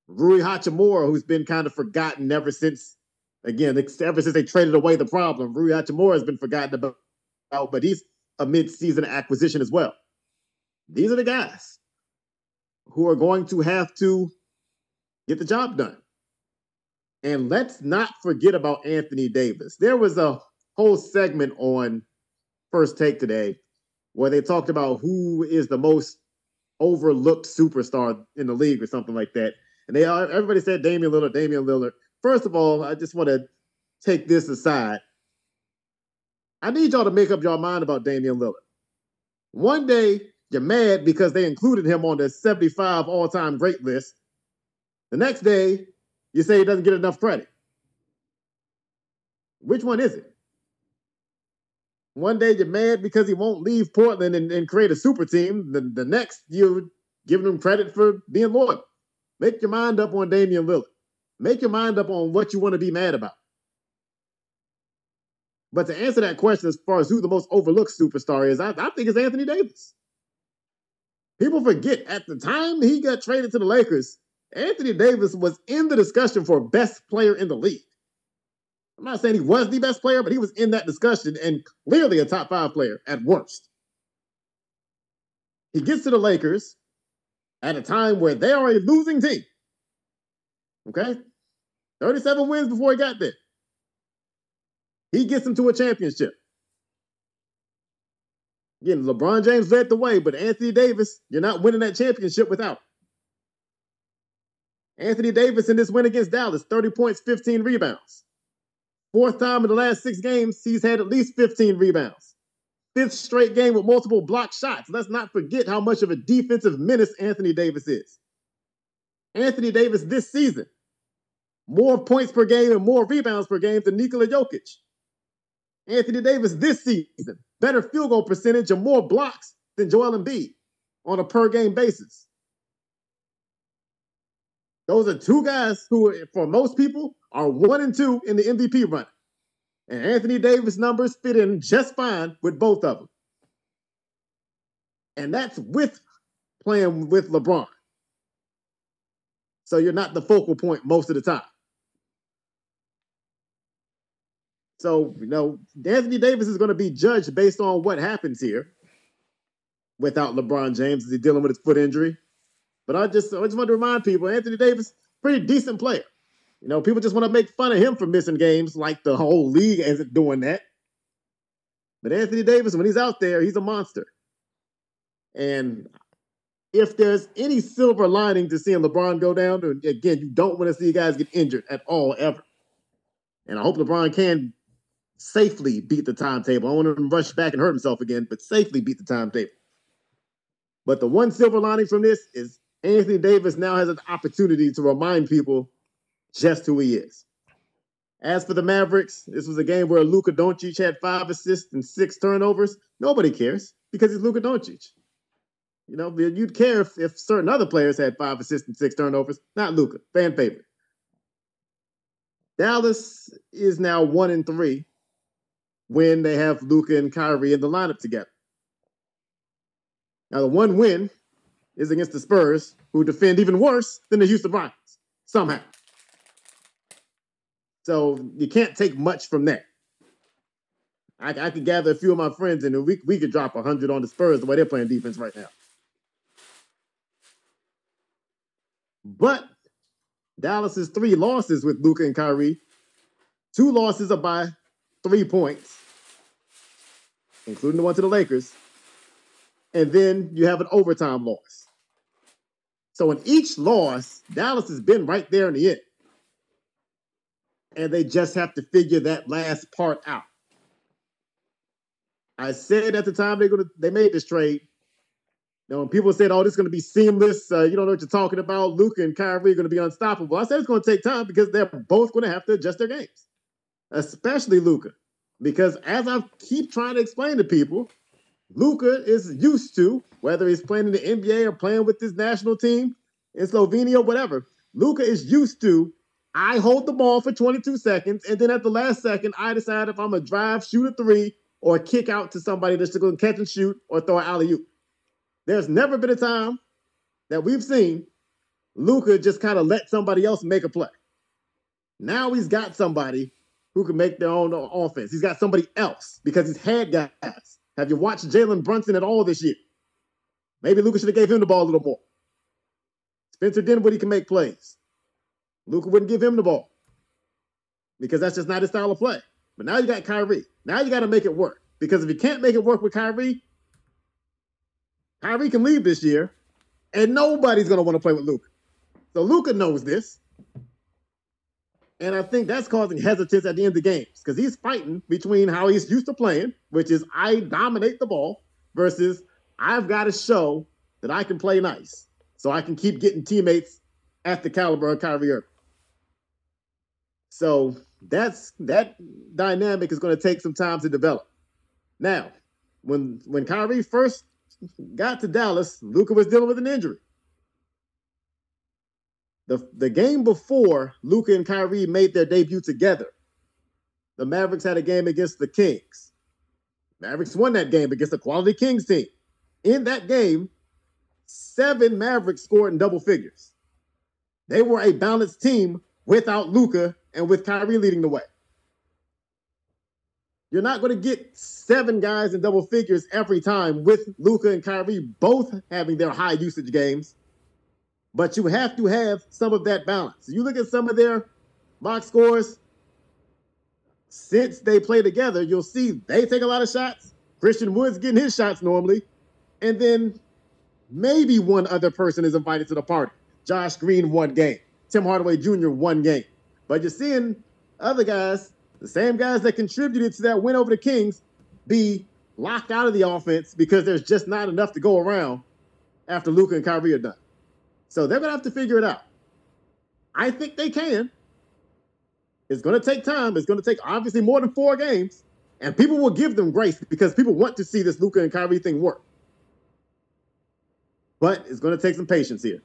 Rui Hachimura, who's been kind of forgotten ever since Again, ever since they traded away the problem, Rui Hachimura has been forgotten about, but he's a mid-season acquisition as well. These are the guys who are going to have to get the job done. And let's not forget about Anthony Davis. There was a whole segment on First Take today where they talked about who is the most overlooked superstar in the league or something like that. And they uh, everybody said Damian Lillard, Damian Lillard. First of all, I just want to take this aside. I need y'all to make up your mind about Damian Lillard. One day, you're mad because they included him on the 75 all time great list. The next day, you say he doesn't get enough credit. Which one is it? One day you're mad because he won't leave Portland and, and create a super team. The, the next, you're giving him credit for being loyal. Make your mind up on Damian Lillard. Make your mind up on what you want to be mad about. But to answer that question, as far as who the most overlooked superstar is, I, I think it's Anthony Davis. People forget at the time he got traded to the Lakers, Anthony Davis was in the discussion for best player in the league. I'm not saying he was the best player, but he was in that discussion and clearly a top five player at worst. He gets to the Lakers at a time where they are a losing team. Okay? 37 wins before he got there. He gets them to a championship. Again, LeBron James led the way, but Anthony Davis, you're not winning that championship without. Anthony Davis in this win against Dallas, 30 points, 15 rebounds. Fourth time in the last six games, he's had at least 15 rebounds. Fifth straight game with multiple block shots. Let's not forget how much of a defensive menace Anthony Davis is. Anthony Davis this season, more points per game and more rebounds per game than Nikola Jokic. Anthony Davis this season, better field goal percentage and more blocks than Joel Embiid on a per game basis. Those are two guys who, for most people, are one and two in the MVP run. And Anthony Davis numbers fit in just fine with both of them. And that's with playing with LeBron. So you're not the focal point most of the time. So, you know, Anthony Davis is going to be judged based on what happens here without LeBron James Is he dealing with his foot injury. But I just I just want to remind people, Anthony Davis, pretty decent player. You know, people just want to make fun of him for missing games, like the whole league isn't doing that. But Anthony Davis, when he's out there, he's a monster. And if there's any silver lining to seeing LeBron go down, again, you don't want to see guys get injured at all, ever. And I hope LeBron can safely beat the timetable. I want him to rush back and hurt himself again, but safely beat the timetable. But the one silver lining from this is Anthony Davis now has an opportunity to remind people just who he is. As for the Mavericks, this was a game where Luka Doncic had five assists and six turnovers. Nobody cares because he's Luka Doncic. You know, you'd care if, if certain other players had five assists and six turnovers, not Luka, fan favorite. Dallas is now one and three when they have Luka and Kyrie in the lineup together. Now, the one win is against the Spurs, who defend even worse than the Houston Rockets, somehow. So you can't take much from that. I, I could gather a few of my friends and we, we could drop 100 on the Spurs the way they're playing defense right now. But Dallas's three losses with Luka and Kyrie, two losses are by three points, including the one to the Lakers. And then you have an overtime loss. So in each loss, Dallas has been right there in the end. And they just have to figure that last part out. I said at the time they're gonna they made this trade. Know, when people said, "Oh, this is going to be seamless," uh, you don't know what you're talking about. Luka and Kyrie are going to be unstoppable. I said it's going to take time because they're both going to have to adjust their games, especially Luka, because as I keep trying to explain to people, Luka is used to whether he's playing in the NBA or playing with his national team in Slovenia, or whatever. Luka is used to. I hold the ball for 22 seconds, and then at the last second, I decide if I'm gonna drive, shoot a three, or kick out to somebody that's to catch and shoot or throw an alley oop. There's never been a time that we've seen Luka just kind of let somebody else make a play. Now he's got somebody who can make their own offense. He's got somebody else because he's had guys. Have you watched Jalen Brunson at all this year? Maybe Luka should have gave him the ball a little more. Spencer Dinwiddie can make plays. Luka wouldn't give him the ball because that's just not his style of play. But now you got Kyrie. Now you got to make it work because if you can't make it work with Kyrie, Kyrie can leave this year, and nobody's to want to play with Luka. So Luka knows this. And I think that's causing hesitance at the end of games because he's fighting between how he's used to playing, which is I dominate the ball, versus I've got to show that I can play nice so I can keep getting teammates at the caliber of Kyrie Irving. So that's that dynamic is going to take some time to develop. Now, when when Kyrie first got to Dallas, Luka was dealing with an injury. The, the game before Luka and Kyrie made their debut together, the Mavericks had a game against the Kings. Mavericks won that game against a quality Kings team. In that game, seven Mavericks scored in double figures. They were a balanced team without Luka and with Kyrie leading the way. You're not going to get seven guys in double figures every time with Luka and Kyrie both having their high usage games. But you have to have some of that balance. You look at some of their box scores since they play together, you'll see they take a lot of shots. Christian Wood's getting his shots normally. And then maybe one other person is invited to the party. Josh Green, one game. Tim Hardaway Jr., one game. But you're seeing other guys the same guys that contributed to that win over the Kings be locked out of the offense because there's just not enough to go around after Luka and Kyrie are done. So they're gonna have to figure it out. I think they can. It's gonna take time. It's gonna take obviously more than four games, and people will give them grace because people want to see this Luka and Kyrie thing work. But it's gonna take some patience here.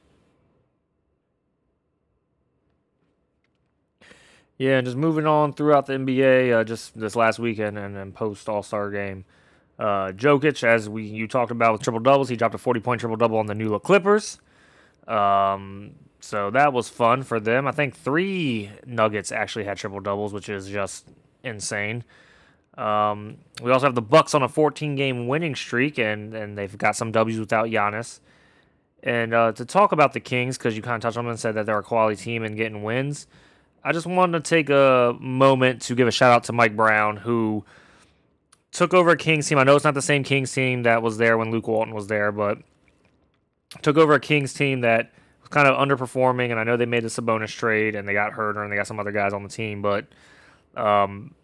Yeah, and just moving on throughout the NBA, uh, just this last weekend and then post All Star game. Uh, Jokic, as we you talked about with triple doubles, he dropped a forty point triple double on the NEWLA Clippers. Um, so that was fun for them. I think three Nuggets actually had triple doubles, which is just insane. Um, we also have the Bucks on a 14 game winning streak, and and they've got some W's without Giannis. And uh, to talk about the Kings, because you kind of touched on them and said that they're a quality team and getting wins. I just wanted to take a moment to give a shout out to Mike Brown, who took over a Kings team. I know it's not the same Kings team that was there when Luke Walton was there, but took over a Kings team that was kind of underperforming. And I know they made the Sabonis trade and they got Huerter and they got some other guys on the team, but um,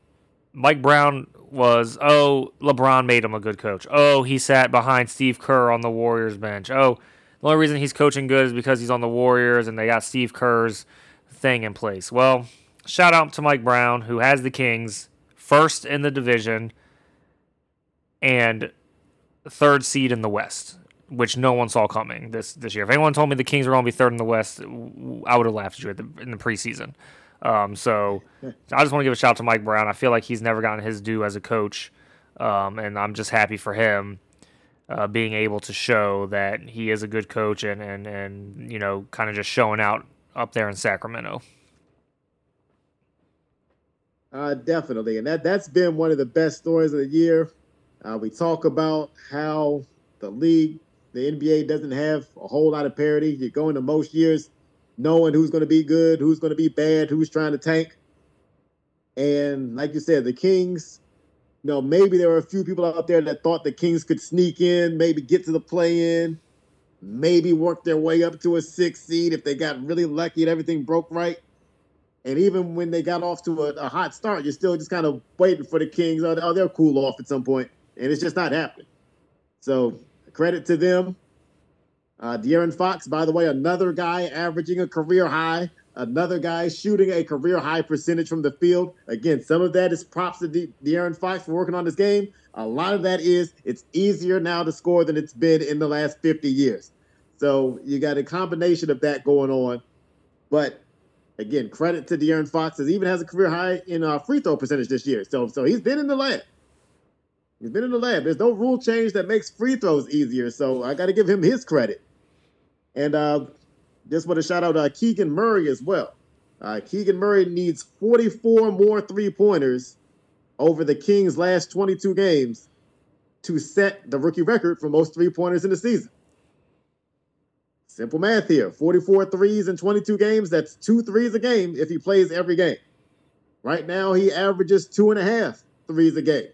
Mike Brown was, oh, LeBron made him a good coach. Oh, he sat behind Steve Kerr on the Warriors bench. Oh, the only reason he's coaching good is because he's on the Warriors and they got Steve Kerr's thing in place. Well, shout out to Mike Brown, who has the Kings first in the division and third seed in the West, which no one saw coming this this year. If anyone told me the Kings were going to be third in the West, I would have laughed at you at the, in the preseason. Um, so I just want to give a shout out to Mike Brown. I feel like he's never gotten his due as a coach, um, and I'm just happy for him. Uh, being able to show that he is a good coach and, and, and you know, kind of just showing out up there in Sacramento. Uh, definitely, and that that's been one of the best stories of the year. Uh, we talk about how the league, the NBA, doesn't have a whole lot of parity. You go into most years knowing who's going to be good, who's going to be bad, who's trying to tank. And like you said, the Kings, you know, maybe there were a few people out there that thought the Kings could sneak in, maybe get to the play in maybe work their way up to a six seed if they got really lucky and everything broke right. And even when they got off to a, a hot start, you're still just kind of waiting for the Kings. Oh, oh, they'll cool off at some point, and it's just not happening. So credit to them. Uh, De'Aaron Fox, by the way, another guy averaging a career high, another guy shooting a career high percentage from the field. Again, some of that is props to De- De'Aaron Fox for working on this game. A lot of that is it's easier now to score than it's been in the last 50 years. So you got a combination of that going on. But again, credit to De'Aaron Fox, he even has a career high in uh, free throw percentage this year. So so he's been in the lab. He's been in the lab. There's no rule change that makes free throws easier. So I got to give him his credit. And uh, just want to shout out uh, Keegan Murray as well. Uh, Keegan Murray needs 44 more three pointers over the Kings' last 22 games to set the rookie record for most three pointers in the season. Simple math here 44 threes in 22 games. That's two threes a game if he plays every game. Right now, he averages two and a half threes a game.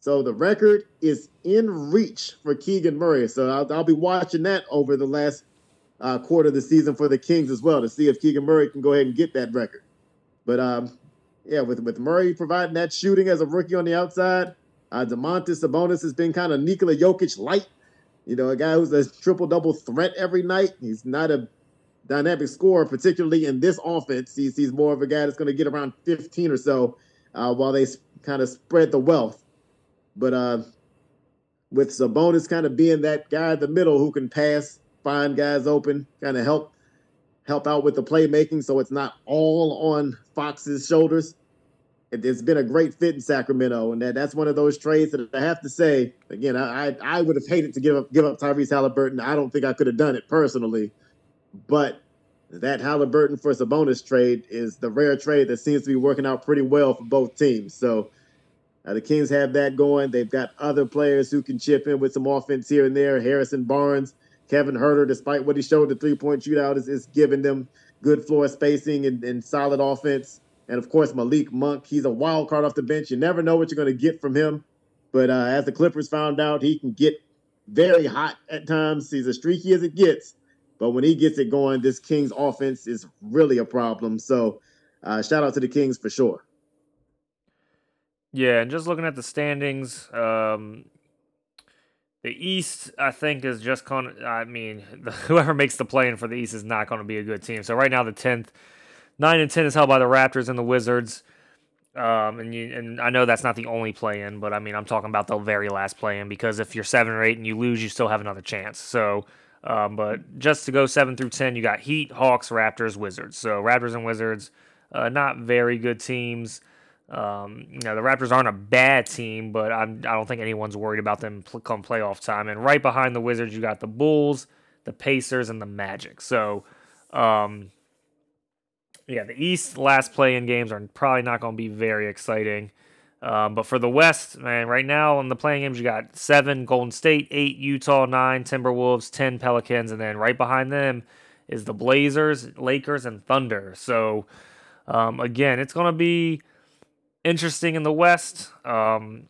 So the record is in reach for Keegan Murray. So I'll, I'll be watching that over the last uh, quarter of the season for the Kings as well to see if Keegan Murray can go ahead and get that record. But um, yeah, with with Murray providing that shooting as a rookie on the outside, uh, Domantas Sabonis has been kind of Nikola Jokic light you know, a guy who's a triple double threat every night. He's not a dynamic scorer, particularly in this offense. He's, he's more of a guy that's going to get around 15 or so uh, while they kind of spread the wealth. But uh, with Sabonis kind of being that guy in the middle who can pass, find guys open, kind of help help out with the playmaking, so it's not all on Fox's shoulders it, has been a great fit in Sacramento, and that, that's one of those trades that I have to say again. I I, would have hated to give up give up Tyrese Halliburton. I don't think I could have done it personally, but that Halliburton for Sabonis trade is the rare trade that seems to be working out pretty well for both teams. So Uh, the Kings have that going. They've got other players who can chip in with some offense here and there. Harrison Barnes, Kevin Huerter, despite what he showed the three point shootout, is, is giving them good floor spacing and, and solid offense. And of course, Malik Monk, he's a wild card off the bench. You never know what you're going to get from him. But uh, as the Clippers found out, he can get very hot at times. He's as streaky as it gets. But when he gets it going, this Kings offense is really a problem. So uh, shout out to the Kings for sure. Yeah, and just looking at the standings, um, the East, I think, is just kind of. I mean, the, whoever makes the play in for the East is not going to be a good team. So right now, the tenth, nine and ten is held by the Raptors and the Wizards. Um, and you, and I know that's not the only play in, but I mean, I'm talking about the very last play in because if you're seven or eight and you lose, you still have another chance. So, um, but just to go seven through ten, you got Heat, Hawks, Raptors, Wizards. So Raptors and Wizards, uh, not very good teams. Um, you know, the Raptors aren't a bad team, but I'm, I don't think anyone's worried about them pl- come playoff time. And right behind the Wizards, you got the Bulls, the Pacers, and the Magic. So, um, yeah, the East last play in games are probably not going to be very exciting. Um, but for the West, man, right now in the playing games, you got seven Golden State, eight Utah, nine Timberwolves, ten Pelicans, and then right behind them is the Blazers, Lakers, and Thunder. So, um, again, it's going to be interesting in the West. Um,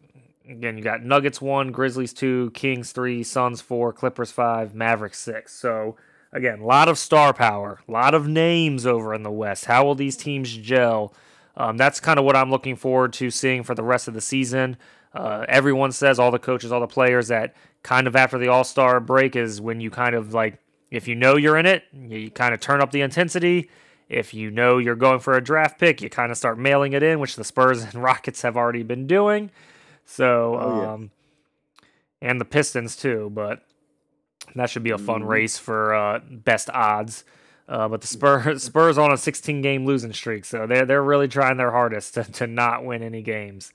again, you got Nuggets one, Grizzlies two, Kings three, Suns four, Clippers five, Mavericks six. So again, a lot of star power, a lot of names over in the West. How will these teams gel? Um, that's kind of what I'm looking forward to seeing for the rest of the season. Uh, everyone says, all the coaches, all the players, that kind of after the All Star break is when you kind of like, if you know you're in it, you kind of turn up the intensity if you know you're going for a draft pick, you kind of start mailing it in, which the Spurs and Rockets have already been doing. So, oh, yeah. um, and the Pistons too, but that should be a fun mm-hmm. race for uh, best odds. Uh, but the Spurs Spurs on a 16 game losing streak, so they're they're really trying their hardest to, to not win any games.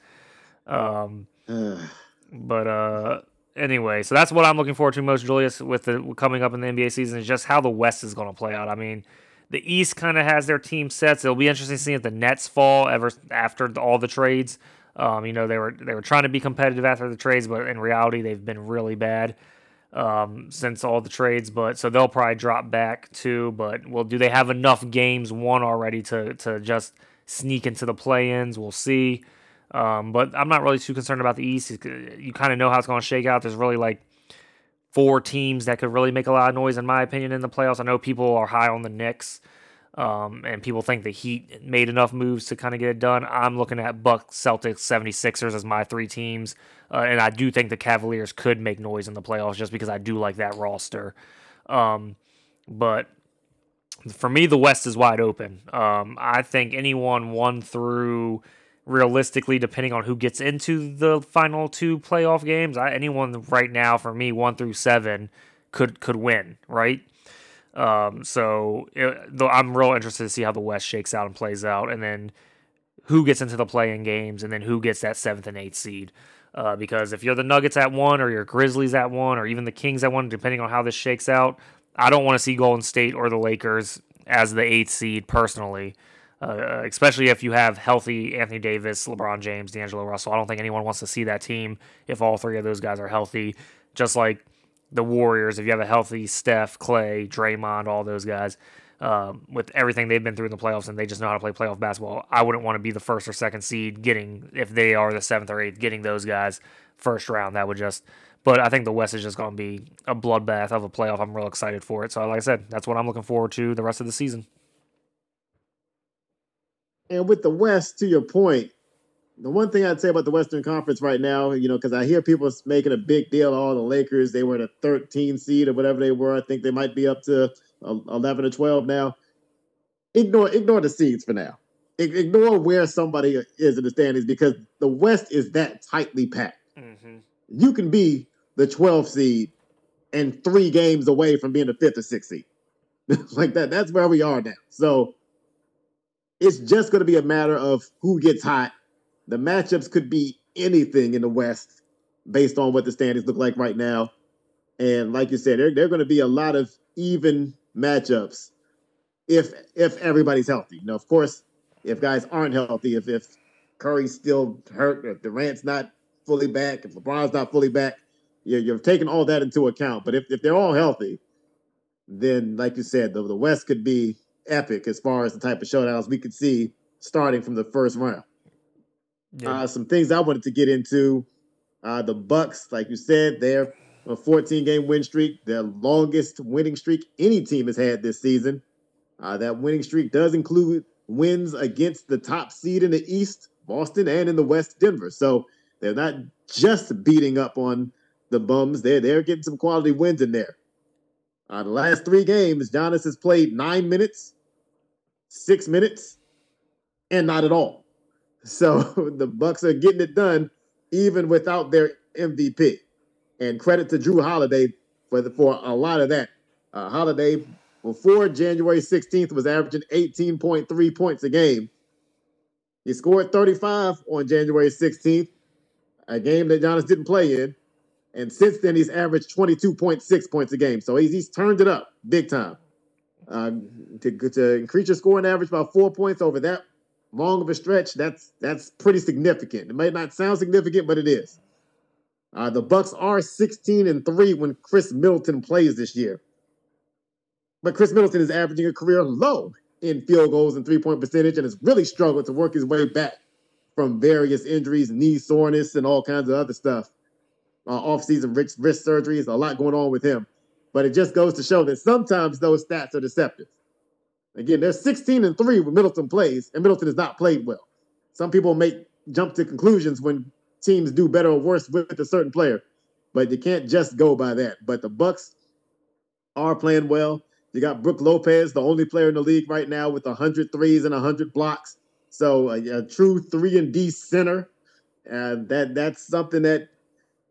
Um, but uh, anyway, so that's what I'm looking forward to most, Julius, with the coming up in the NBA season is just how the West is going to play out. I mean, the East kind of has their team sets. It'll be interesting to see if the Nets fall ever after all the trades. Um, you know, they were they were trying to be competitive after the trades, but in reality, they've been really bad um, since all the trades. But so they'll probably drop back too. But well, do they have enough games won already to to just sneak into the play-ins? We'll see. Um, but I'm not really too concerned about the East. You kind of know how it's going to shake out. There's really like four teams that could really make a lot of noise, in my opinion, in the playoffs. I know people are high on the Knicks, um, and people think the Heat made enough moves to kind of get it done. I'm looking at Bucks, Celtics, 76ers as my three teams, uh, and I do think the Cavaliers could make noise in the playoffs just because I do like that roster. Um, but for me, the West is wide open. Um, I think anyone one through realistically, depending on who gets into the final two playoff games, I, anyone right now for me, one through seven, could could win, right? Um, so it, though I'm real interested to see how the West shakes out and plays out, and then who gets into the playing games, and then who gets that seventh and eighth seed. Uh, because if you're the Nuggets at one, or your Grizzlies at one, or even the Kings at one, depending on how this shakes out, I don't want to see Golden State or the Lakers as the eighth seed personally uh, especially if you have healthy Anthony Davis, LeBron James, D'Angelo Russell. I don't think anyone wants to see that team if all three of those guys are healthy. Just like the Warriors, if you have a healthy Steph, Klay, Draymond, all those guys, um, with everything they've been through in the playoffs and they just know how to play playoff basketball, I wouldn't want to be the first or second seed getting, if they are the seventh or eighth, getting those guys first round. That would just, but I think the West is just going to be a bloodbath of a playoff. I'm real excited for it. So, like I said, that's what I'm looking forward to the rest of the season. And with the West, to your point, the one thing I'd say about the Western Conference right now, you know, because I hear people making a big deal, all oh, the Lakers, they were the 13 seed or whatever they were. I think they might be up to 11 or 12 now. Ignore ignore the seeds for now. Ignore where somebody is in the standings because the West is that tightly packed. Mm-hmm. You can be the 12th seed and three games away from being the fifth or sixth seed. like that. That's where we are now. So it's just going to be a matter of who gets hot. The matchups could be anything in the West based on what the standings look like right now. And like you said, there, there are going to be a lot of even matchups if if everybody's healthy. Know, of course, if guys aren't healthy, if if Curry's still hurt, if Durant's not fully back, if LeBron's not fully back, you're, you're taking all that into account. But if, if they're all healthy, then like you said, the, the West could be epic as far as the type of showdowns we could see starting from the first round. Yeah. Uh, some things I wanted to get into. Uh, the Bucks, like you said, they're a 14 game win streak, the longest winning streak any team has had this season. Uh, that winning streak does include wins against the top seed in the East, Boston, and in the West, Denver. So they're not just beating up on the bums. They're, they're getting some quality wins in there. Uh, the last three games, Giannis has played nine minutes, six minutes, and not at all. So the Bucks are getting it done even without their MVP. And credit to Jrue Holiday for the, for a lot of that. Uh, Holiday before January 16th was averaging 18.3 points a game. He scored 35 on January 16th, a game that Giannis didn't play in. And since then, he's averaged 22.6 points a game. So he's, he's turned it up big time. Uh, to, to increase your scoring average by four points over that long of a stretch, that's that's pretty significant. It may not sound significant, but it is. Uh, the Bucks are 16 and 3 when Khris Middleton plays this year. But Khris Middleton is averaging a career low in field goals and three-point percentage and has really struggled to work his way back from various injuries, knee soreness, and all kinds of other stuff. Uh, off-season wrist, wrist surgeries, a lot going on with him. But it just goes to show that sometimes those stats are deceptive. Again, they're 16 and 3 when Middleton plays, and Middleton has not played well. Some people make jump to conclusions when teams do better or worse with a certain player, but you can't just go by that. But the Bucks are playing well. You got Brook Lopez, the only player in the league right now with 100 threes and 100 blocks. So a, a true three and D center. And that that's something that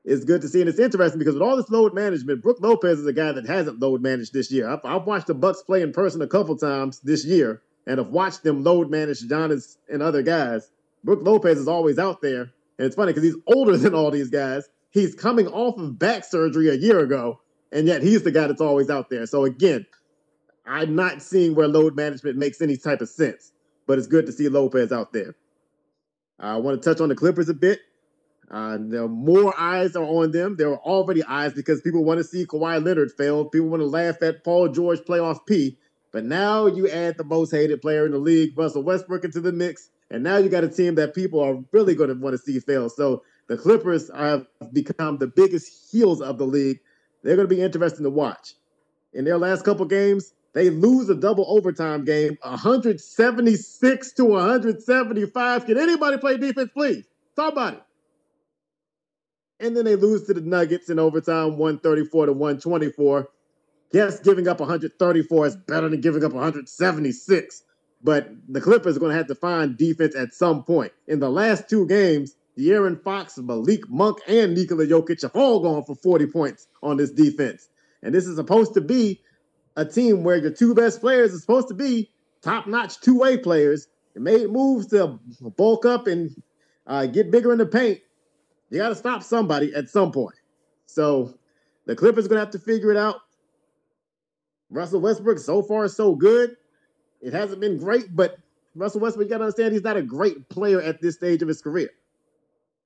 is good to see. And it's interesting because with all this load management, Brook Lopez is a guy that hasn't load managed this year. I've, I've watched the Bucks play in person a couple times this year, and I've watched them load manage Giannis and other guys. Brook Lopez is always out there, and it's funny because he's older than all these guys. He's coming off of back surgery a year ago, and yet he's the guy that's always out there. So again, I'm not seeing where load management makes any type of sense, but it's good to see Lopez out there. I want to touch on the Clippers a bit. Uh, there more eyes are on them. There are already eyes because people want to see Kawhi Leonard fail. People want to laugh at Paul George playoff P. But now you add the most hated player in the league, Russell Westbrook, into the mix, and now you got a team that people are really going to want to see fail. So the Clippers have become the biggest heels of the league. They're going to be interesting to watch. In their last couple games, they lose a double overtime game, 176 to 175. Can anybody play defense, please? Somebody and then they lose to the Nuggets in overtime, 134 to 124. Yes, giving up 134 is better than giving up 176, but the Clippers are going to have to find defense at some point. In the last two games, De'Aaron Fox, Malik Monk, and Nikola Jokic have all gone for 40 points on this defense. And this is supposed to be a team where your two best players are supposed to be top-notch two-way players. They made moves to bulk up and uh, get bigger in the paint, you got to stop somebody at some point. So the Clippers are going to have to figure it out. Russell Westbrook, so far, is so good. It hasn't been great, but Russell Westbrook, you got to understand he's not a great player at this stage of his career.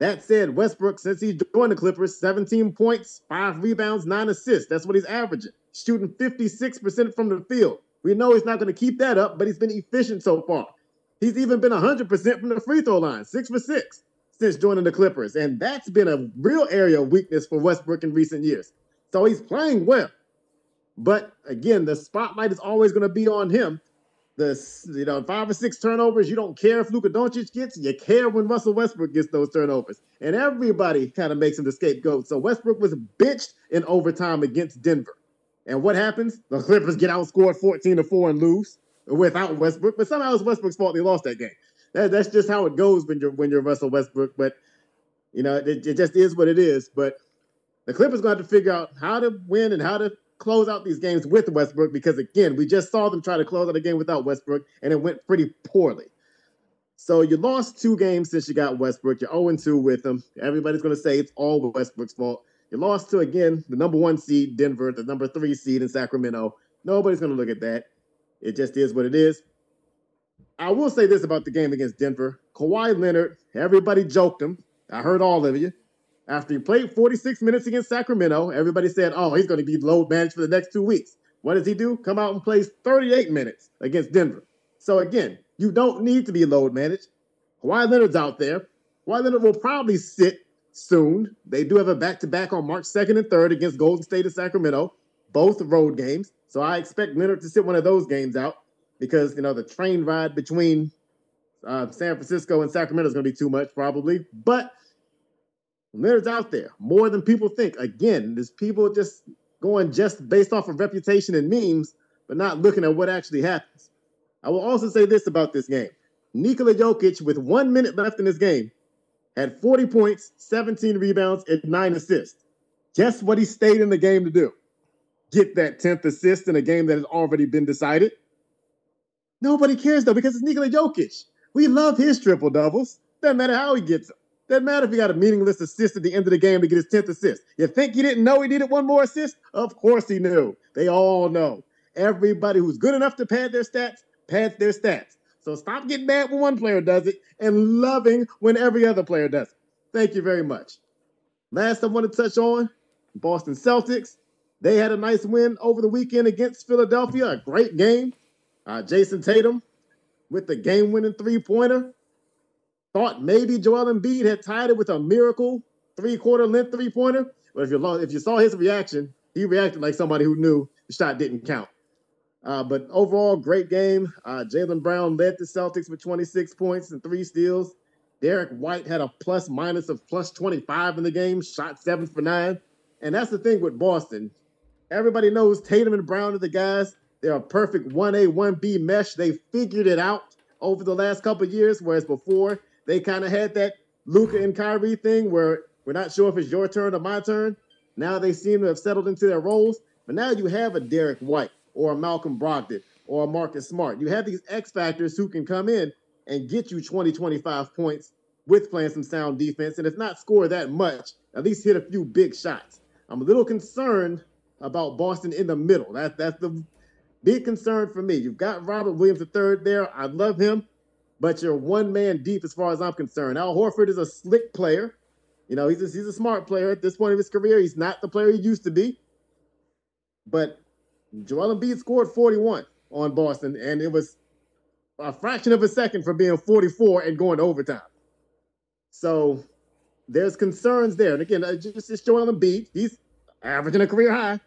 That said, Westbrook, since he joined the Clippers, 17 points, five rebounds, nine assists. That's what he's averaging. Shooting 56% from the field. We know he's not going to keep that up, but he's been efficient so far. He's even been 100% from the free throw line, six for six since joining the Clippers. And that's been a real area of weakness for Westbrook in recent years. So he's playing well. But again, the spotlight is always going to be on him. The you know five or six turnovers, you don't care if Luka Doncic gets, you care when Russell Westbrook gets those turnovers, and everybody kind of makes him the scapegoat. So Westbrook was benched in overtime against Denver, and what happens? The Clippers get outscored fourteen to four and lose without Westbrook, but somehow it's Westbrook's fault they lost that game that, that's just how it goes when you're when you're Russell Westbrook. But you know, it, it just is what it is. But the Clippers going to have to figure out how to win and how to close out these games with Westbrook because again, we just saw them try to close out a game without Westbrook, and it went pretty poorly. So you lost two games since you got Westbrook. You're 0-2 with them. Everybody's going to say it's all Westbrook's fault. You lost to again the number one seed Denver, the number three seed in Sacramento. Nobody's going to look at that. It just is what it is. I will say this about the game against Denver. Kawhi Leonard, everybody joked him. I heard all of you. After he played 46 minutes against Sacramento, everybody said, oh, he's going to be load managed for the next two weeks. What does he do? Come out and plays 38 minutes against Denver. So again, you don't need to be load managed. Kawhi Leonard's out there. Kawhi Leonard will probably sit soon. They do have a back-to-back on March 2nd and 3rd against Golden State and Sacramento, both road games. So I expect Leonard to sit one of those games out because you know the train ride between uh, San Francisco and Sacramento is going to be too much probably. But Leonard's out there more than people think. Again, there's people just going just based off of reputation and memes, but not looking at what actually happens. I will also say this about this game. Nikola Jokic, with one minute left in this game, had 40 points, 17 rebounds, and nine assists. Guess what he stayed in the game to do? Get that 10th assist in a game that has already been decided. Nobody cares though, because it's Nikola Jokic. We love his triple doubles. Doesn't matter how he gets them. Doesn't matter if he got a meaningless assist at the end of the game to get his 10th assist. You think he didn't know he needed one more assist? Of course he knew. They all know. Everybody who's good enough to pad their stats, pads their stats. So stop getting mad when one player does it and loving when every other player does it. Thank you very much. Last I want to touch on Boston Celtics. They had a nice win over the weekend against Philadelphia. A great game. Uh, Jayson Tatum with the game winning three pointer. Thought maybe Joel Embiid had tied it with a miracle three quarter length three pointer. But if you if you saw his reaction, he reacted like somebody who knew the shot didn't count. Uh, but overall, great game. Uh, Jaylen Brown led the Celtics with 26 points and three steals. Derrick White had a plus minus of plus 25 in the game, shot seven for nine. And that's the thing with Boston. Everybody knows Tatum and Brown are the guys. They're a perfect 1A, 1B mesh. They figured it out over the last couple years, whereas before they kind of had that Luka and Kyrie thing where we're not sure if it's your turn or my turn. Now they seem to have settled into their roles. But now you have a Derrick White or a Malcolm Brogdon or a Marcus Smart. You have these X factors who can come in and get you 20, 25 points with playing some sound defense. And if not score that much, at least hit a few big shots. I'm a little concerned about Boston in the middle. That, that's the big concern for me. You've got Robert Williams III there. I love him, but you're one man deep as far as I'm concerned. Al Horford is a slick player. You know, he's a, he's a smart player at this point of his career. He's not the player he used to be. But Joel Embiid scored 41 on Boston, and it was a fraction of a second from being 44 and going to overtime. So there's concerns there. And again, uh, just, just Joel Embiid, he's averaging a career high.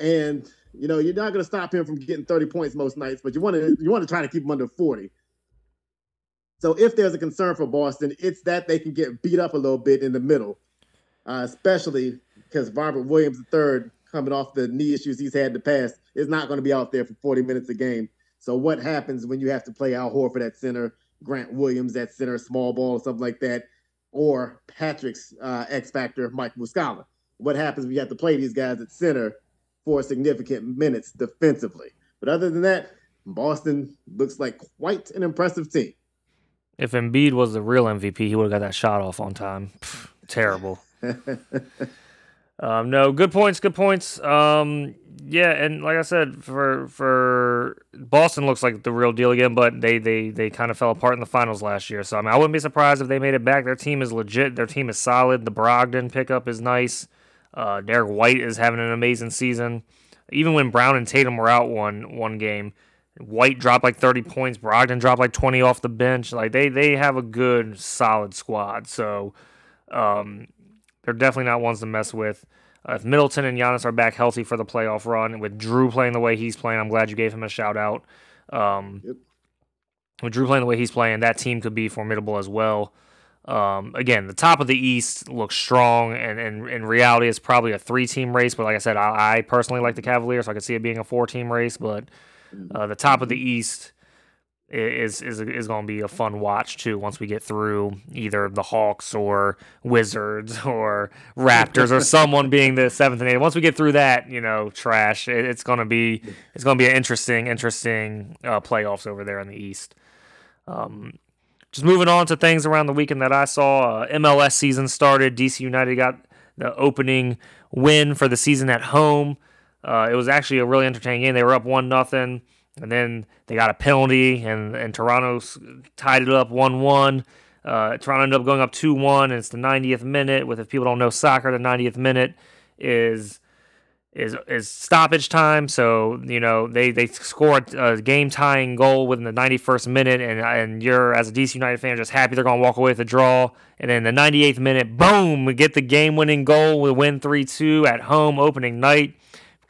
And you know, you're not going to stop him from getting 30 points most nights, but you want to you want to try to keep him under 40. So if there's a concern for Boston, it's that they can get beat up a little bit in the middle, uh, especially because Robert Williams III, coming off the knee issues he's had in the past, is not going to be out there for 40 minutes a game. So what happens when you have to play Al Horford at center, Grant Williams at center, small ball, or something like that, or Patrick's uh, X factor, Mike Muscala? What happens when you have to play these guys at center for significant minutes defensively. But other than that, Boston looks like quite an impressive team. If Embiid was the real MVP, he would have got that shot off on time. Pff, terrible. um, no, good points. Good points. Um, yeah, and like I said, for for Boston looks like the real deal again, but they they they kind of fell apart in the finals last year. So I mean, I wouldn't be surprised if they made it back. Their team is legit. Their team is solid. The Brogdon pickup is nice. Uh, Derrick White is having an amazing season. Even when Brown and Tatum were out one one game, White dropped like 30 points. Brogdon dropped like 20 off the bench. Like they they have a good solid squad. So um, they're definitely not ones to mess with. Uh, if Middleton and Giannis are back healthy for the playoff run, with Jrue playing the way he's playing, I'm glad you gave him a shout out. Um, yep. With Jrue playing the way he's playing, that team could be formidable as well. Um, again, the top of the East looks strong, and, and in reality, it's probably a three-team race. But like I said, I, I, personally like the Cavaliers, so I could see it being a four-team race. But mm-hmm. uh, the top of the East is is is going to be a fun watch too. Once we get through either the Hawks or Wizards or Raptors or someone being the seventh and eighth. Once we get through that, you know, trash. It, it's going to be it's going to be an interesting interesting uh, playoffs over there in the East. Um, just moving on to things around the weekend that I saw. Uh, MLS season started. DC United got the opening win for the season at home. Uh, it was actually a really entertaining game. They were up one nothing. and then they got a penalty, and and Toronto tied it up one one. Uh, Toronto ended up going up two one, and it's the 90th minute. With if people don't know soccer, the 90th minute is is is stoppage time. So you know they they scored a game tying goal within the 91st minute, and and you're as a DC United fan just happy they're gonna walk away with a draw. And then the 98th minute, boom, we get the game winning goal. We win three two at home opening night.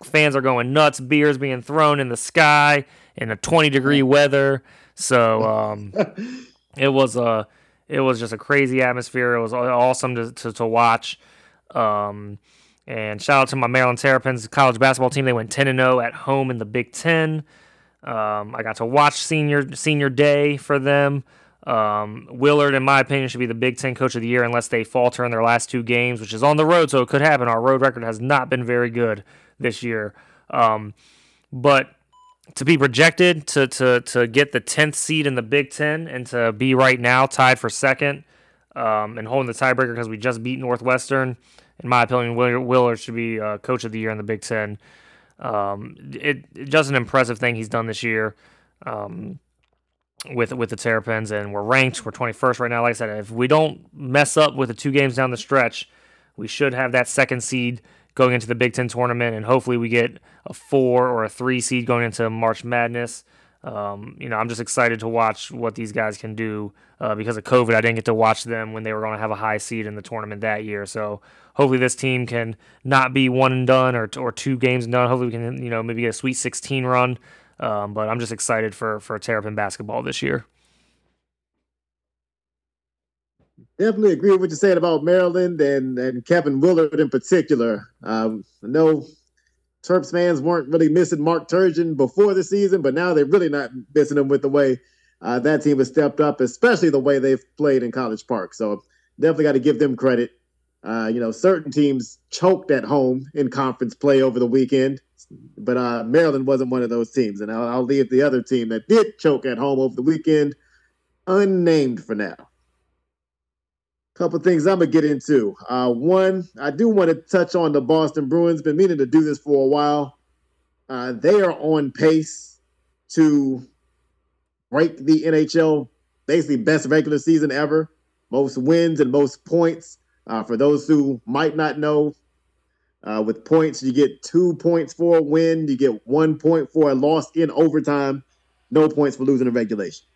Fans are going nuts. Beers being thrown in the sky in a 20 degree weather. So um, it was a it was just a crazy atmosphere. It was awesome to to, to watch. Um, and shout out to my Maryland Terrapins college basketball team. They went 10 0 at home in the Big Ten. Um, I got to watch senior senior day for them. Um, Willard, in my opinion, should be the Big Ten Coach of the Year unless they falter in their last two games, which is on the road, so it could happen. Our road record has not been very good this year. Um, but to be projected to, to, to get the 10th seed in the Big Ten and to be right now tied for second um, and holding the tiebreaker because we just beat Northwestern – in my opinion, Willard should be uh, coach of the year in the Big Ten. Um, it, it, just an impressive thing he's done this year um, with with the Terrapins, and we're ranked. We're 21st right now. Like I said, if we don't mess up with the two games down the stretch, we should have that second seed going into the Big Ten tournament, and hopefully we get a four or a three seed going into March Madness. Um, you know, I'm just excited to watch what these guys can do. Uh, because of COVID, I didn't get to watch them when they were going to have a high seed in the tournament that year. So hopefully this team can not be one and done or, or two games done. Hopefully we can, you know, maybe get a Sweet 16 run. Um, but I'm just excited for for Terrapin basketball this year. Definitely agree with what you're saying about Maryland and, and Kevin Willard in particular. Um, I know Terps fans weren't really missing Mark Turgeon before the season, but now they're really not missing him with the way uh, that team has stepped up, especially the way they've played in College Park. So definitely got to give them credit. Uh, you know, certain teams choked at home in conference play over the weekend, but uh, Maryland wasn't one of those teams. And I'll, I'll leave the other team that did choke at home over the weekend unnamed for now couple things I'm gonna get into. Uh, one, I do want to touch on the Boston Bruins. Been meaning to do this for a while. Uh, they are on pace to break the NHL basically best regular season ever, most wins and most points. Uh, for those who might not know, uh, with points you get two points for a win, you get one point for a loss in overtime, no points for losing in regulation.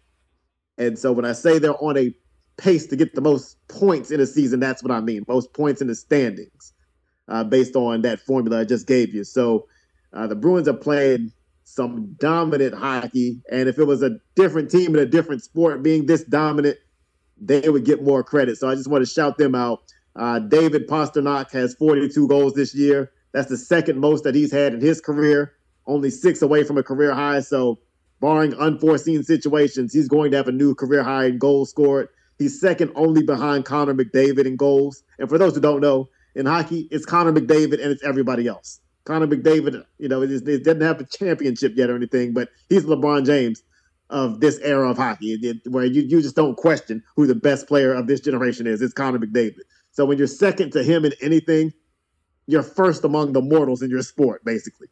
And so when I say they're on a pace to get the most points in a season. That's what I mean. Most points in the standings, uh, based on that formula I just gave you. So uh, the Bruins are playing some dominant hockey, and if it was a different team in a different sport being this dominant, they would get more credit. So I just want to shout them out. Uh, David Pastrnak has 42 goals this year. That's the second most that he's had in his career. Only six away from a career high. So, barring unforeseen situations, he's going to have a new career high in goals scored. He's second only behind Connor McDavid in goals. And for those who don't know, in hockey, it's Connor McDavid and it's everybody else. Connor McDavid, you know, it doesn't have a championship yet or anything, but he's LeBron James of this era of hockey, where you, you just don't question who the best player of this generation is. It's Connor McDavid. So when you're second to him in anything, you're first among the mortals in your sport, basically.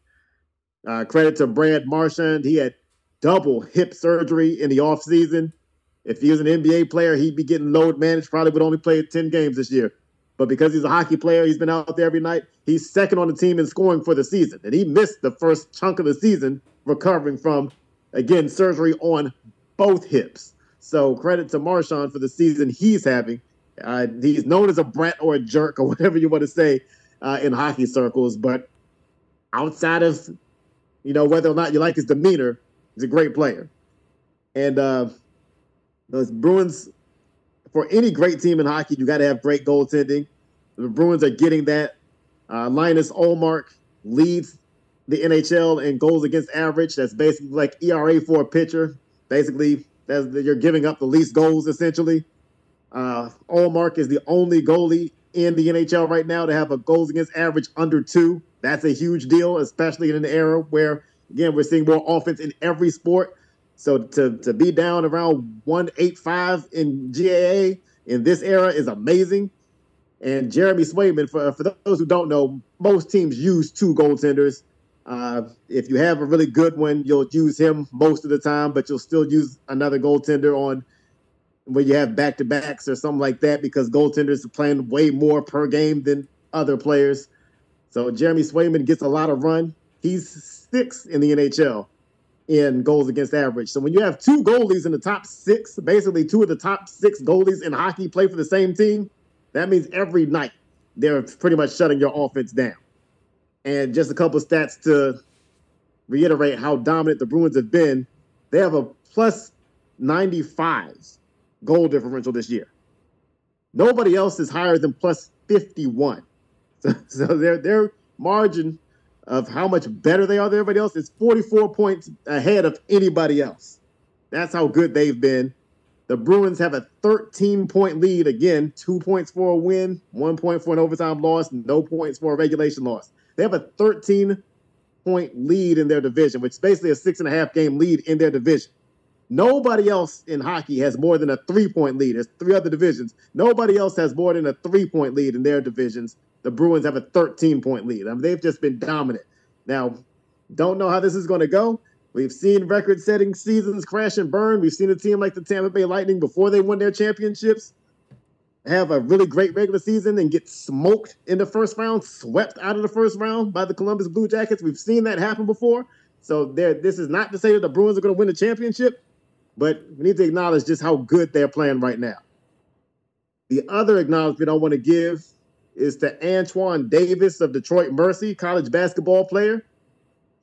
Uh, credit to Brad Marchand. He had double hip surgery in the offseason. If he was an NBA player, he'd be getting load managed, probably would only play 10 games this year. But because he's a hockey player, he's been out there every night. He's second on the team in scoring for the season. And he missed the first chunk of the season recovering from, again, surgery on both hips. So credit to Marchand for the season he's having. Uh, he's known as a brat or a jerk or whatever you want to say uh, in hockey circles. But outside of, you know, whether or not you like his demeanor, he's a great player. And uh, the Bruins, for any great team in hockey, you got to have great goaltending. The Bruins are getting that. Uh, Linus Ullmark leads the NHL in goals against average. That's basically like ERA for a pitcher. Basically, you're giving up the least goals essentially. Uh, Ullmark is the only goalie in the NHL right now to have a goals against average under two. That's a huge deal, especially in an era where, again, we're seeing more offense in every sport. So to to be down around 185 in GAA in this era is amazing. And Jeremy Swayman, for, for those who don't know, most teams use two goaltenders. Uh, if you have a really good one, you'll use him most of the time, but you'll still use another goaltender on when you have back to backs or something like that because goaltenders are playing way more per game than other players. So Jeremy Swayman gets a lot of run. He's sixth in the NHL in goals against average. So when you have two goalies in the top six, basically two of the top six goalies in hockey play for the same team, that means every night they're pretty much shutting your offense down. And just a couple stats to reiterate how dominant the Bruins have been. They have a plus 95 goal differential this year. Nobody else is higher than plus 51. So, so their their margin of how much better they are than everybody else is 44 points ahead of anybody else. That's how good they've been. The Bruins have a 13 point lead again, two points for a win, one point for an overtime loss, no points for a regulation loss. They have a 13 point lead in their division, which is basically a six and a half game lead in their division. Nobody else in hockey has more than a three point lead. There's three other divisions. Nobody else has more than a three point lead in their divisions. The Bruins have a 13 point lead. I mean, they've just been dominant. Now, don't know how this is going to go. We've seen record setting seasons crash and burn. We've seen a team like the Tampa Bay Lightning before they won their championships have a really great regular season and get smoked in the first round, swept out of the first round by the Columbus Blue Jackets. We've seen that happen before. So there, this is not to say that the Bruins are going to win the championship, but we need to acknowledge just how good they're playing right now. The other acknowledgement I want to give is to Antoine Davis of Detroit Mercy, college basketball player.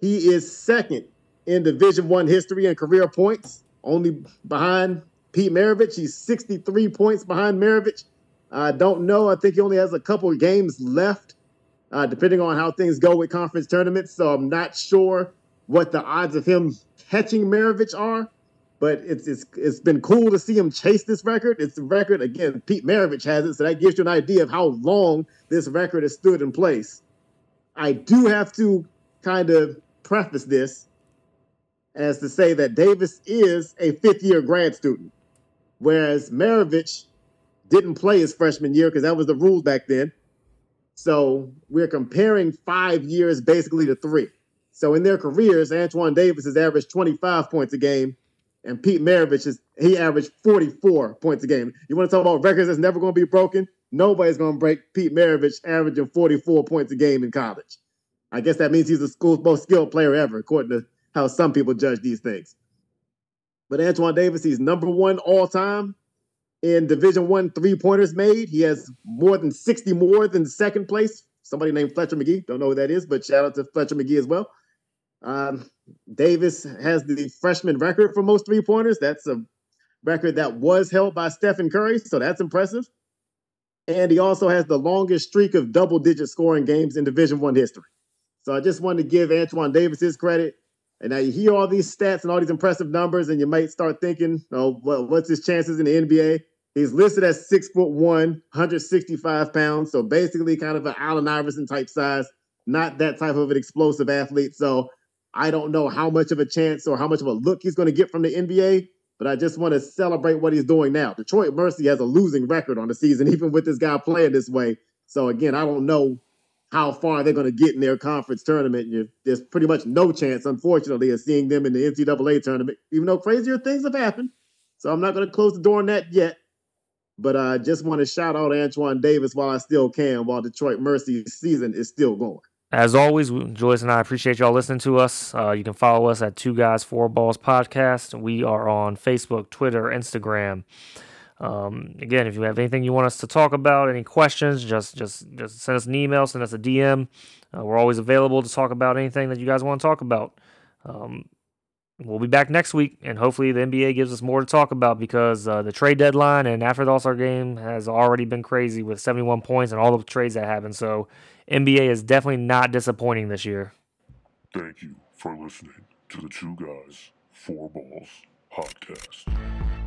He is second in Division One history and career points, only behind Pete Maravich. He's 63 points behind Maravich. I don't know. I think he only has a couple of games left, uh, depending on how things go with conference tournaments. So I'm not sure what the odds of him catching Maravich are. But it's it's it's been cool to see him chase this record. It's a record again. Pete Maravich has it, so that gives you an idea of how long this record has stood in place. I do have to kind of preface this as to say that Davis is a fifth year grad student, whereas Maravich didn't play his freshman year because that was the rules back then. So we're comparing five years basically to three. So in their careers, Antoine Davis has averaged 25 points a game, and Pete Maravich is he averaged 44 points a game. You want to talk about records that's never going to be broken? Nobody's going to break Pete Maravich averaging 44 points a game in college. I guess that means he's the school's most skilled player ever, according to how some people judge these things. But Antoine Davis, he's number one all time in Division One three pointers made. He has more than 60 more than second place. Somebody named Fletcher Magee. Don't know who that is, but shout out to Fletcher Magee as well. Um, Davis has the freshman record for most three pointers. That's a record that was held by Stephen Curry, so that's impressive. And he also has the longest streak of double digit scoring games in Division One history. So I just wanted to give Antoine Davis his credit. And now you hear all these stats and all these impressive numbers, and you might start thinking, oh, well, what's his chances in the NBA? He's listed as six foot one, 165 pounds. So basically, kind of an Allen Iverson type size, not that type of an explosive athlete. So I don't know how much of a chance or how much of a look he's going to get from the NBA, but I just want to celebrate what he's doing now. Detroit Mercy has a losing record on the season, even with this guy playing this way. So again, I don't know how far they're going to get in their conference tournament. There's pretty much no chance, unfortunately, of seeing them in the NCAA tournament, even though crazier things have happened. So I'm not going to close the door on that yet. But I just want to shout out Antoine Davis while I still can, while Detroit Mercy season is still going. As always, Joyce and I appreciate y'all listening to us. Uh, you can follow us at Two Guys Four Balls Podcast. We are on Facebook, Twitter, Instagram. Um, again, if you have anything you want us to talk about, any questions, just just just send us an email, send us a DM. Uh, we're always available to talk about anything that you guys want to talk about. Um, we'll be back next week, and hopefully the NBA gives us more to talk about because uh, the trade deadline and after the All Star game has already been crazy with 71 points and all the trades that happened. So NBA is definitely not disappointing this year. Thank you for listening to the Two Guys, Four Balls podcast.